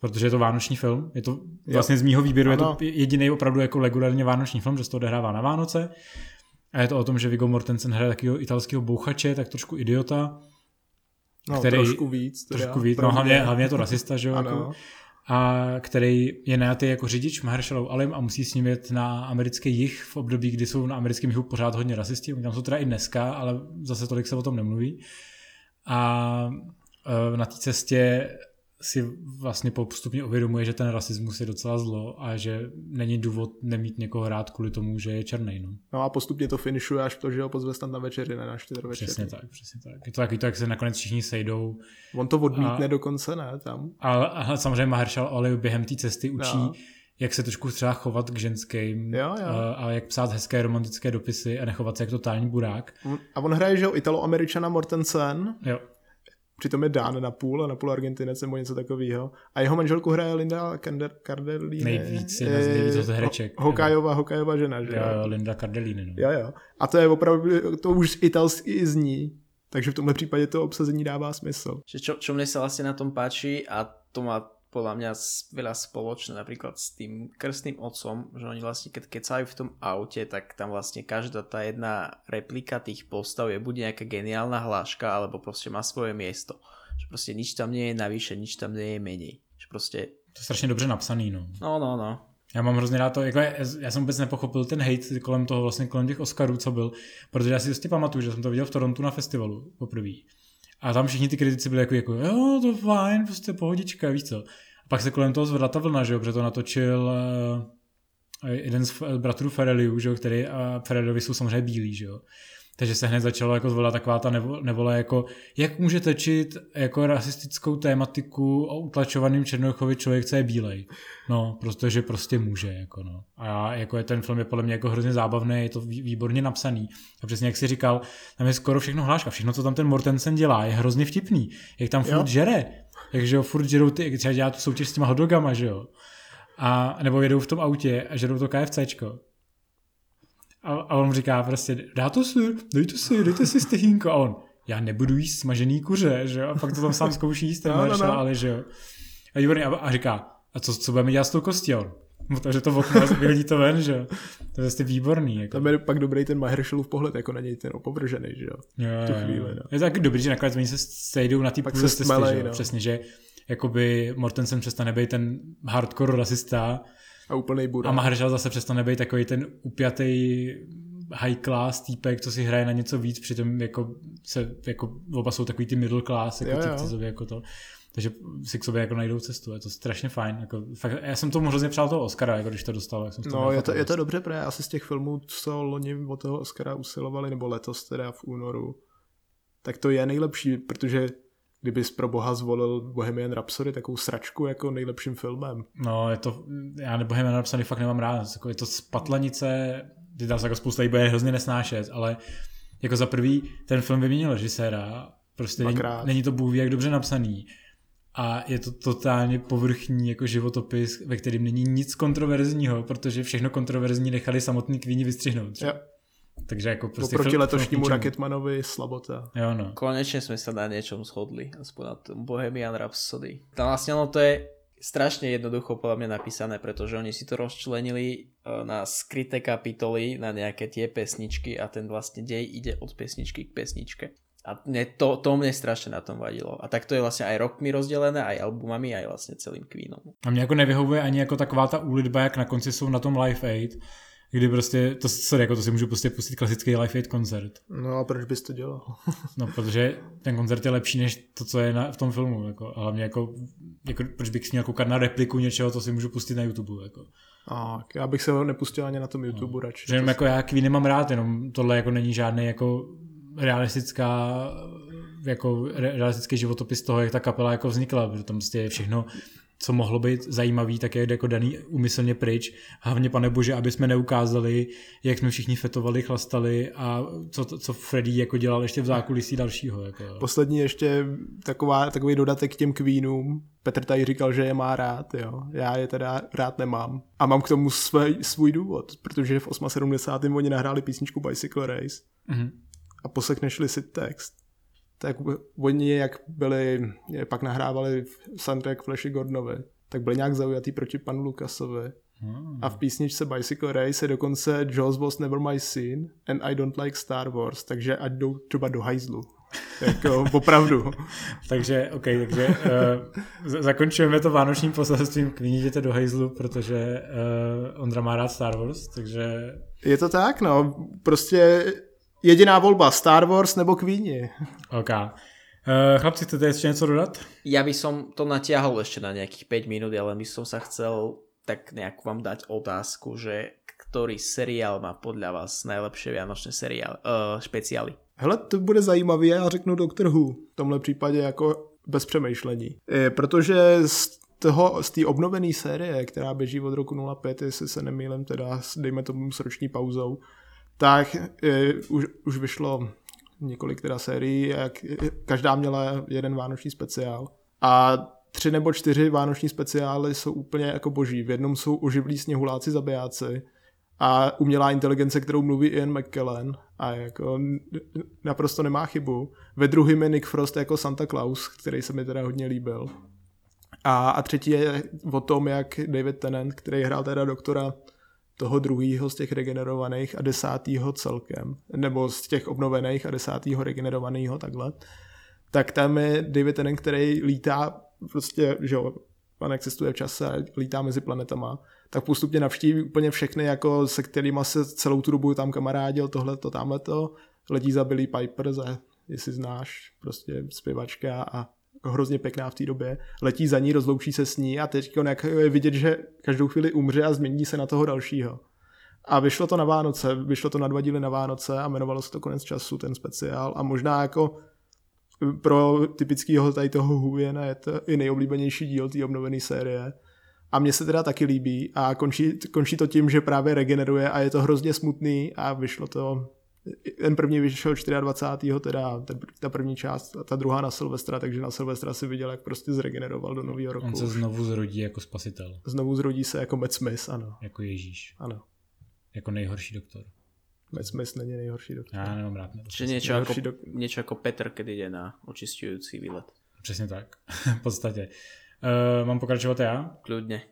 Protože je to vánoční film. Je to vlastně z mýho výběru Ano. je to jediný opravdu jako regulárně vánoční film, že se to odehrává na Vánoce. A je to o tom, že Viggo Mortensen hraje takového italského bouchače, tak trošku idiota. no, který- trošku víc. Teda, Trošku víc, no hlavně, hlavně je to rasista, že jo, jako, a který je najatý jako řidič Mahershalou Alim a musí s ním jet na americký jih v období, kdy jsou na americkém jihu pořád hodně rasisti, Oni tam jsou teda i dneska, ale zase tolik se o tom nemluví. A e, na té cestě si vlastně postupně uvědomuje, že ten rasismus je docela zlo a že není důvod nemít někoho rád kvůli tomu, že je černý. No. No a postupně to finišuje až to, že ho pozve tam na večeři, ne na čtyřvečer. Přesně tak, přesně tak. Je to taky to, jak se nakonec všichni sejdou. On to odmítne A- dokonce, ne, tam. Ale, ale samozřejmě Mahershala Ali během té cesty učí, No. jak se trošku třeba chovat k ženským Jo, jo. A, a jak psát hezké romantické dopisy a nechovat se jak totální burák. A on hraje, že jo, Italo-Američana Mortensen, Jo. Přitom je Dán na půl a na půl Argentinec nebo něco takového. A jeho manželku hraje Linda Cardellini. Nejvíc, jedna z nejvíc z hereček. Ho- Hokajová, hokajová žena, že Jo, jo, Linda Cardellini. No. Jo, jo. A to je opravdu, to už italsky zní. Takže v tomhle případě to obsazení dává smysl. Že čo, čo mne sa vlastne na tom páči a to má podľa mňa veľa spoločné napríklad s tým krstným otcom, že oni vlastne keď kecajú v tom aute, tak tam vlastne každá tá jedna replika tých postav je buď nejaká geniálna hláška, alebo proste má svoje miesto. Že proste nič tam nie je navyše, nič tam nie je menej. Že proste, To je strašně dobře napsaný. No. no, no, no. Já mám hrozně rád to, jako já, já jsem vůbec nepochopil ten hate kolem toho, vlastně kolem těch Oscarů, co byl, protože já si prostě pamatuju, že jsem to viděl v Torontu na festivalu poprvé. A tam všichni ty kritici byli jako, jako jo, to fajn, prostě pohodička, víš co. Pak se kolem toho zvedla ta vlna, že jo, protože to natočil uh, jeden z bratrů Fereliů, že jo, který a Fereliovi jsou samozřejmě bílí, že jo. Takže se hned začalo jako zvolat taková ta nevo- nevole, jako jak může točit jako rasistickou tématiku o utlačovaným Černochovi člověk, co je bílej. No, protože prostě může, jako no. A já, jako je ten film je podle mě jako hrozně zábavný, je to vý- výborně napsaný. A přesně jak jsi říkal, tam je skoro všechno hláška. Všechno, co tam ten Mortensen dělá, je hrozně vtipný. Jak tam furt žere. Takže jo, furt žerou ty, třeba dělá tu soutěž s těma hotdogama, že jo. A, nebo jedou v tom autě a žerou to KFCčko. A, a on říká prostě, dá to si, dejte si, dejte si stehínko. A on, já nebudu jíst smažený kuře, že jo. A pak to tam sám zkouší jíst, ten No, no, no. ale že jo. A, a říká, a co, co budeme dělat s tou kostí? A on, Otevře to okno vyhodí to ven, že jo. To je vlastně výborný. Jako. Tam je pak dobrý ten Mahershallův pohled, jako na něj ten opovržený, že jo. Jo, tu jo, chvíli, jo. no. Je to taky dobrý, že nakonec oni se sejdou na té se cesty, že jo. no. Přesně, že jakoby Mortensen přestane být ten hardcore rasista A úplnej burák. a Mahershala zase přestane být takový ten upjatý high class týpek, co si hraje na něco víc, přitom jako se, jako oba jsou takový ty middle class, jako Jo, jo. týpci sobě jako to. Takže si k sobě jako najdou cestu, je to strašně fajn. Jako, fakt, já jsem tomu hrozně přál toho Oscara, jako když to dostal. Jak jsem No, měl je to, je to dobře, protože asi z těch filmů, co loni od toho Oscara usilovali, nebo letos teda v únoru, tak to je nejlepší, protože kdybys pro boha zvolil Bohemian Rhapsody, takovou sračku jako nejlepším filmem. No, je to, já Bohemian Rhapsody fakt nemám rád, jako je to spatlanice, ty tam se jako spousta lidí bude hrozně nesnášet, ale jako za prvý ten film vyměnil režiséra, prostě není, Dvakrát. není to bůh jak dobře napsaný a je to totálně povrchní jako životopis, ve kterým není nic kontroverzního, protože všechno kontroverzní nechali samotný Queeni vystřihnout. že? Jo. Takže jako prostě Oproti film- letošnímu. Rocketmanovi slabota. Jo, no. Konečne sme sa na niečom shodli, aspoň na tom Bohemian Rhapsody. Tam vlastne ono to je strašne jednoducho podľa mňa napísané, pretože oni si to rozčlenili e, na skryté kapitoly, na nejaké tie pesničky a ten vlastne dej ide od pesničky k pesničke. A mne to, to mne strašne na tom vadilo. A tak to je vlastne aj rokmi rozdelené, aj albumami, aj vlastne celým Queenom. A mě jako nevyhovuje ani jako taková ta úlitba, jak na konci jsou na tom Live Aid, kdy prostě, to, sorry, jako to si můžu prostě pustit klasický Live Aid koncert. No a proč bys to dělal? No, protože ten koncert je lepší než to, co je na, v tom filmu. Jako, a hlavně jako, jako, proč bych měl koukat na repliku něčeho, co si můžu pustit na YouTube. Jako. A já bych se ho nepustil ani na tom YouTube radši. Že jenom jako já Queen nemám rád, jenom tohle jako není žádný jako realistická jako re- realistický životopis toho, jak ta kapela jako vznikla, protože tam prostě je všechno co mohlo být zajímavý, tak je jako daný umyslně pryč. Hlavně, pane bože, aby jsme neukázali, jak jsme všichni fetovali, chlastali a co, co Freddy jako dělal ještě v zákulisí dalšího. Jako. Poslední ještě taková, takový dodatek k těm Queenům. Petr tady říkal, že je má rád, jo. Já je teda rád nemám. A mám k tomu svůj, svůj důvod, protože v 78. oni nahráli písničku Bicycle Race. Mm-hmm. A poslechneš si text, tak oni, jak byli, pak nahrávali soundtrack Flashy Gordonovi, tak byli nějak zaujatý proti panu Lukasovi. Hmm. A v písničce Bicycle Race je dokonce Jaws was never my scene and I don't like Star Wars, takže ať jdou třeba do hajzlu. jako opravdu. takže, ok, takže uh, zakončujeme to vánočním poselstvím kvíníte do hajzlu, protože uh, Ondra má rád Star Wars, takže... Je to tak, no. Prostě jediná volba, Star Wars nebo Queenie. OK. Uh, chlapci, chcete ještě něco dodat? Ja by som to natiahol ešte na nejakých 5 minút, ale by som sa chcel tak nejak vám dať otázku, že ktorý seriál má podľa vás najlepšie vianočné seriál, uh, špeciály? Hele, to bude zajímavý, já řeknu Doctor Who, v tomhle případě jako bez přemýšlení. Je, protože z toho, z té obnovené série, která běží od roku 05, jestli se nemýlím, teda dejme tomu s roční pauzou, tak je, už, už vyšlo několik teda sérií, jak, každá měla jeden vánoční speciál. A tři nebo čtyři vánoční speciály jsou úplně jako boží. V jednom jsou oživlí sněhuláci zabijáci a umělá inteligence, kterou mluví Ian McKellen a jako naprosto nemá chybu. Ve druhém je Nick Frost jako Santa Claus, který se mi teda hodně líbil. A, a třetí je o tom, jak David Tennant, který hrál teda doktora toho druhého z těch regenerovaných a desátého celkem, nebo z těch obnovených a desátého regenerovaného takhle, tak tam je David Tennant, který lítá prostě, že jo, pan existuje v čase a lítá mezi planetama, tak postupně navštíví úplně všechny, jako se kterými se celou tu dobu tam kamarádil, tohle to, tamhle to, letí za Billy Piper, za, jestli znáš, prostě zpěvačka a hrozně pěkná v té době, letí za ní, rozloučí se s ní a teď jak je vidět, že každou chvíli umře a změní se na toho dalšího. A vyšlo to na Vánoce, vyšlo to na dva díly na Vánoce a jmenovalo se to Konec času, ten speciál. A možná jako pro typického tady toho Huviena je to i nejoblíbenější díl té obnovené série. A mně se teda taky líbí a končí, končí to tím, že právě regeneruje a je to hrozně smutný a vyšlo to ten první vyšel 24. teda ta první část a ta druhá na Silvestra, takže na Silvestra si viděl, jak prostě zregeneroval do nového roku. On se znovu zrodí jako spasitel. Znovu zrodí se jako Matt Smith, ano. Jako Ježíš. Ano. Jako nejhorší doktor. Matt Smith není nejhorší doktor. Já nemám rád. Čiže něco jako, dok- něco jako Petr, když jde na očistující výlet. Přesně tak, v podstatě. Uh, mám pokračovat já? Kludně.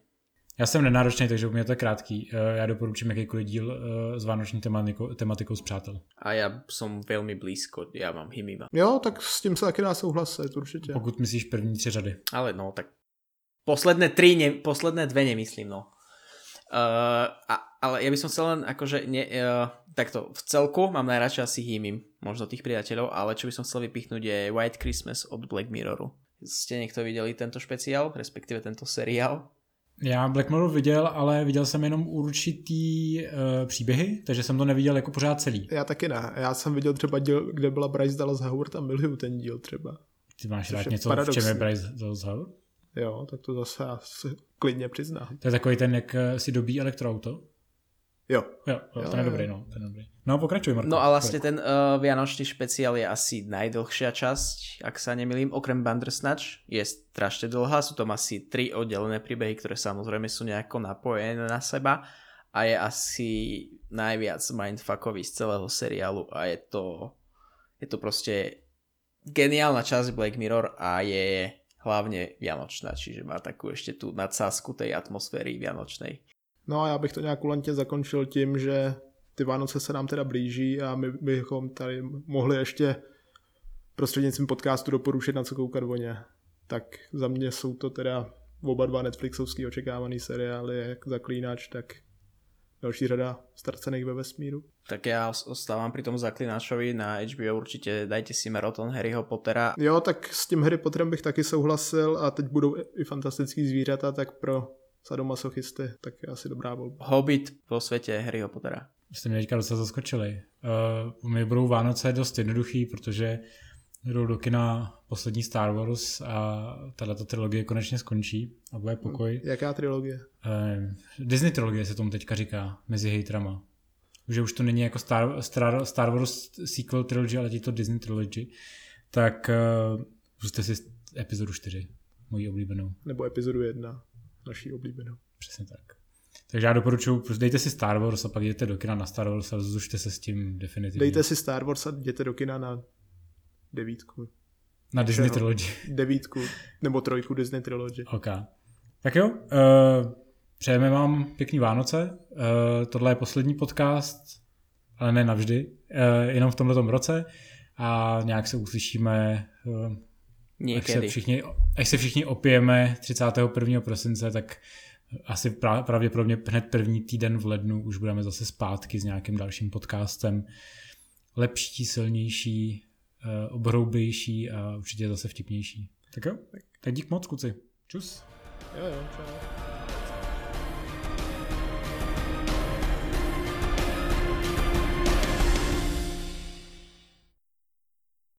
Já jsem nenáročný, takže u mě to je krátký. Eh, já doporučím jakýkoliv díl uh, s vánoční tematikou, tematikou s přátel. A já jsem velmi blízko, já mám hymima. Jo, tak s tím se taky dá souhlasit, určitě. Pokud myslíš první tři řady. Ale no, tak posledné tři, ne, posledné dve nemyslím, no. Uh, a, ale ja by som chcel len akože ne, uh, takto v celku mám najradšej asi Hymim, možno tých priateľov, ale čo by som chcel vypichnúť je White Christmas od Black Mirroru. Ste niekto videli tento špeciál, respektíve tento seriál? Já Black Mirror viděl, ale viděl jsem jenom určitý uh, příběhy, takže jsem to neviděl jako pořád celý. Já taky ne. Já jsem viděl třeba díl, kde byla Bryce Dallas Howard a miluju ten díl třeba. Ty máš rád něco, paradoxní. v čem je Bryce Dallas Howard? Jo, tak to zase já si klidně přiznám. To je takový ten, jak eh, si dobí elektroauto? Jo. Jo, jo, ten je dobrý, no. Ten je dobrý. No pokračuj, Marko. No a vlastne ten uh, Vianočný špeciál je asi najdlhšia časť, ak sa nemilím, okrem Bandersnatch. Je strašne dlhá, sú tam asi tri oddelené príbehy, ktoré samozrejme sú nejako napojené na seba a je asi najviac mindfuckový z celého seriálu a je to, je to proste geniálna časť Black Mirror a je hlavne vianočná, čiže má takú ešte tú nadsázku tej atmosféry vianočnej. No a já bych to nějak ulantě zakončil tím, že ty Vánoce se nám teda blíží a my bychom tady mohli ještě prostřednictvím podcastu doporučit na co koukat voně. Tak za mě jsou to teda oba dva Netflixovský očekávaný seriály, jak Zaklínač, tak další řada ztracených ve vesmíru. Tak já ostávám pri tom Zaklínačovi na HBO, určitě dajte si maraton Harryho Pottera. Jo, tak s tím Harry Potterem bych taky souhlasil a teď budou i fantastický zvířata, tak pro sadomasochisty, tak je asi dobrá volba. Hobbit po světě Harryho Pottera. Jste mě teďka docela zaskočili. Uh, my budou Vánoce dost jednoduchý, protože jdou do kina poslední Star Wars a tato trilogie konečně skončí a bude pokoj. Jaká trilogie? Eh, Disney trilogie se tomu teďka říká mezi hejtrama. Že už to není jako Star, Star, Star Wars sequel trilogy, ale je to Disney trilogy. Tak uh, puste si epizodu 4, moji oblíbenou. Nebo epizodu 1, naší oblíbenou. Přesně tak. Takže já doporučuji, prostě dejte si Star Wars a pak jděte do kina na Star Wars a zrušte se s tím definitivně. Dejte si Star Wars a jděte do kina na devítku. Na Disney Čeho? Trilogy. Devítku, nebo trojku Disney Trilogy. OK. Tak jo, uh, přejeme vám pěkný Vánoce. Uh, tohle je poslední podcast, ale ne navždy, uh, jenom v tomto roce a nějak se uslyšíme uh, Až se, všichni, až se všichni opijeme 31. prosince, tak asi pra- pravděpodobně hned první týden v lednu už budeme zase zpátky s nějakým dalším podcastem. Lepší, silnější, eh, obhroublejší a určitě zase vtipnější. Tak jo, tak dík moc, kluci. Čus. Jo, jo, čau.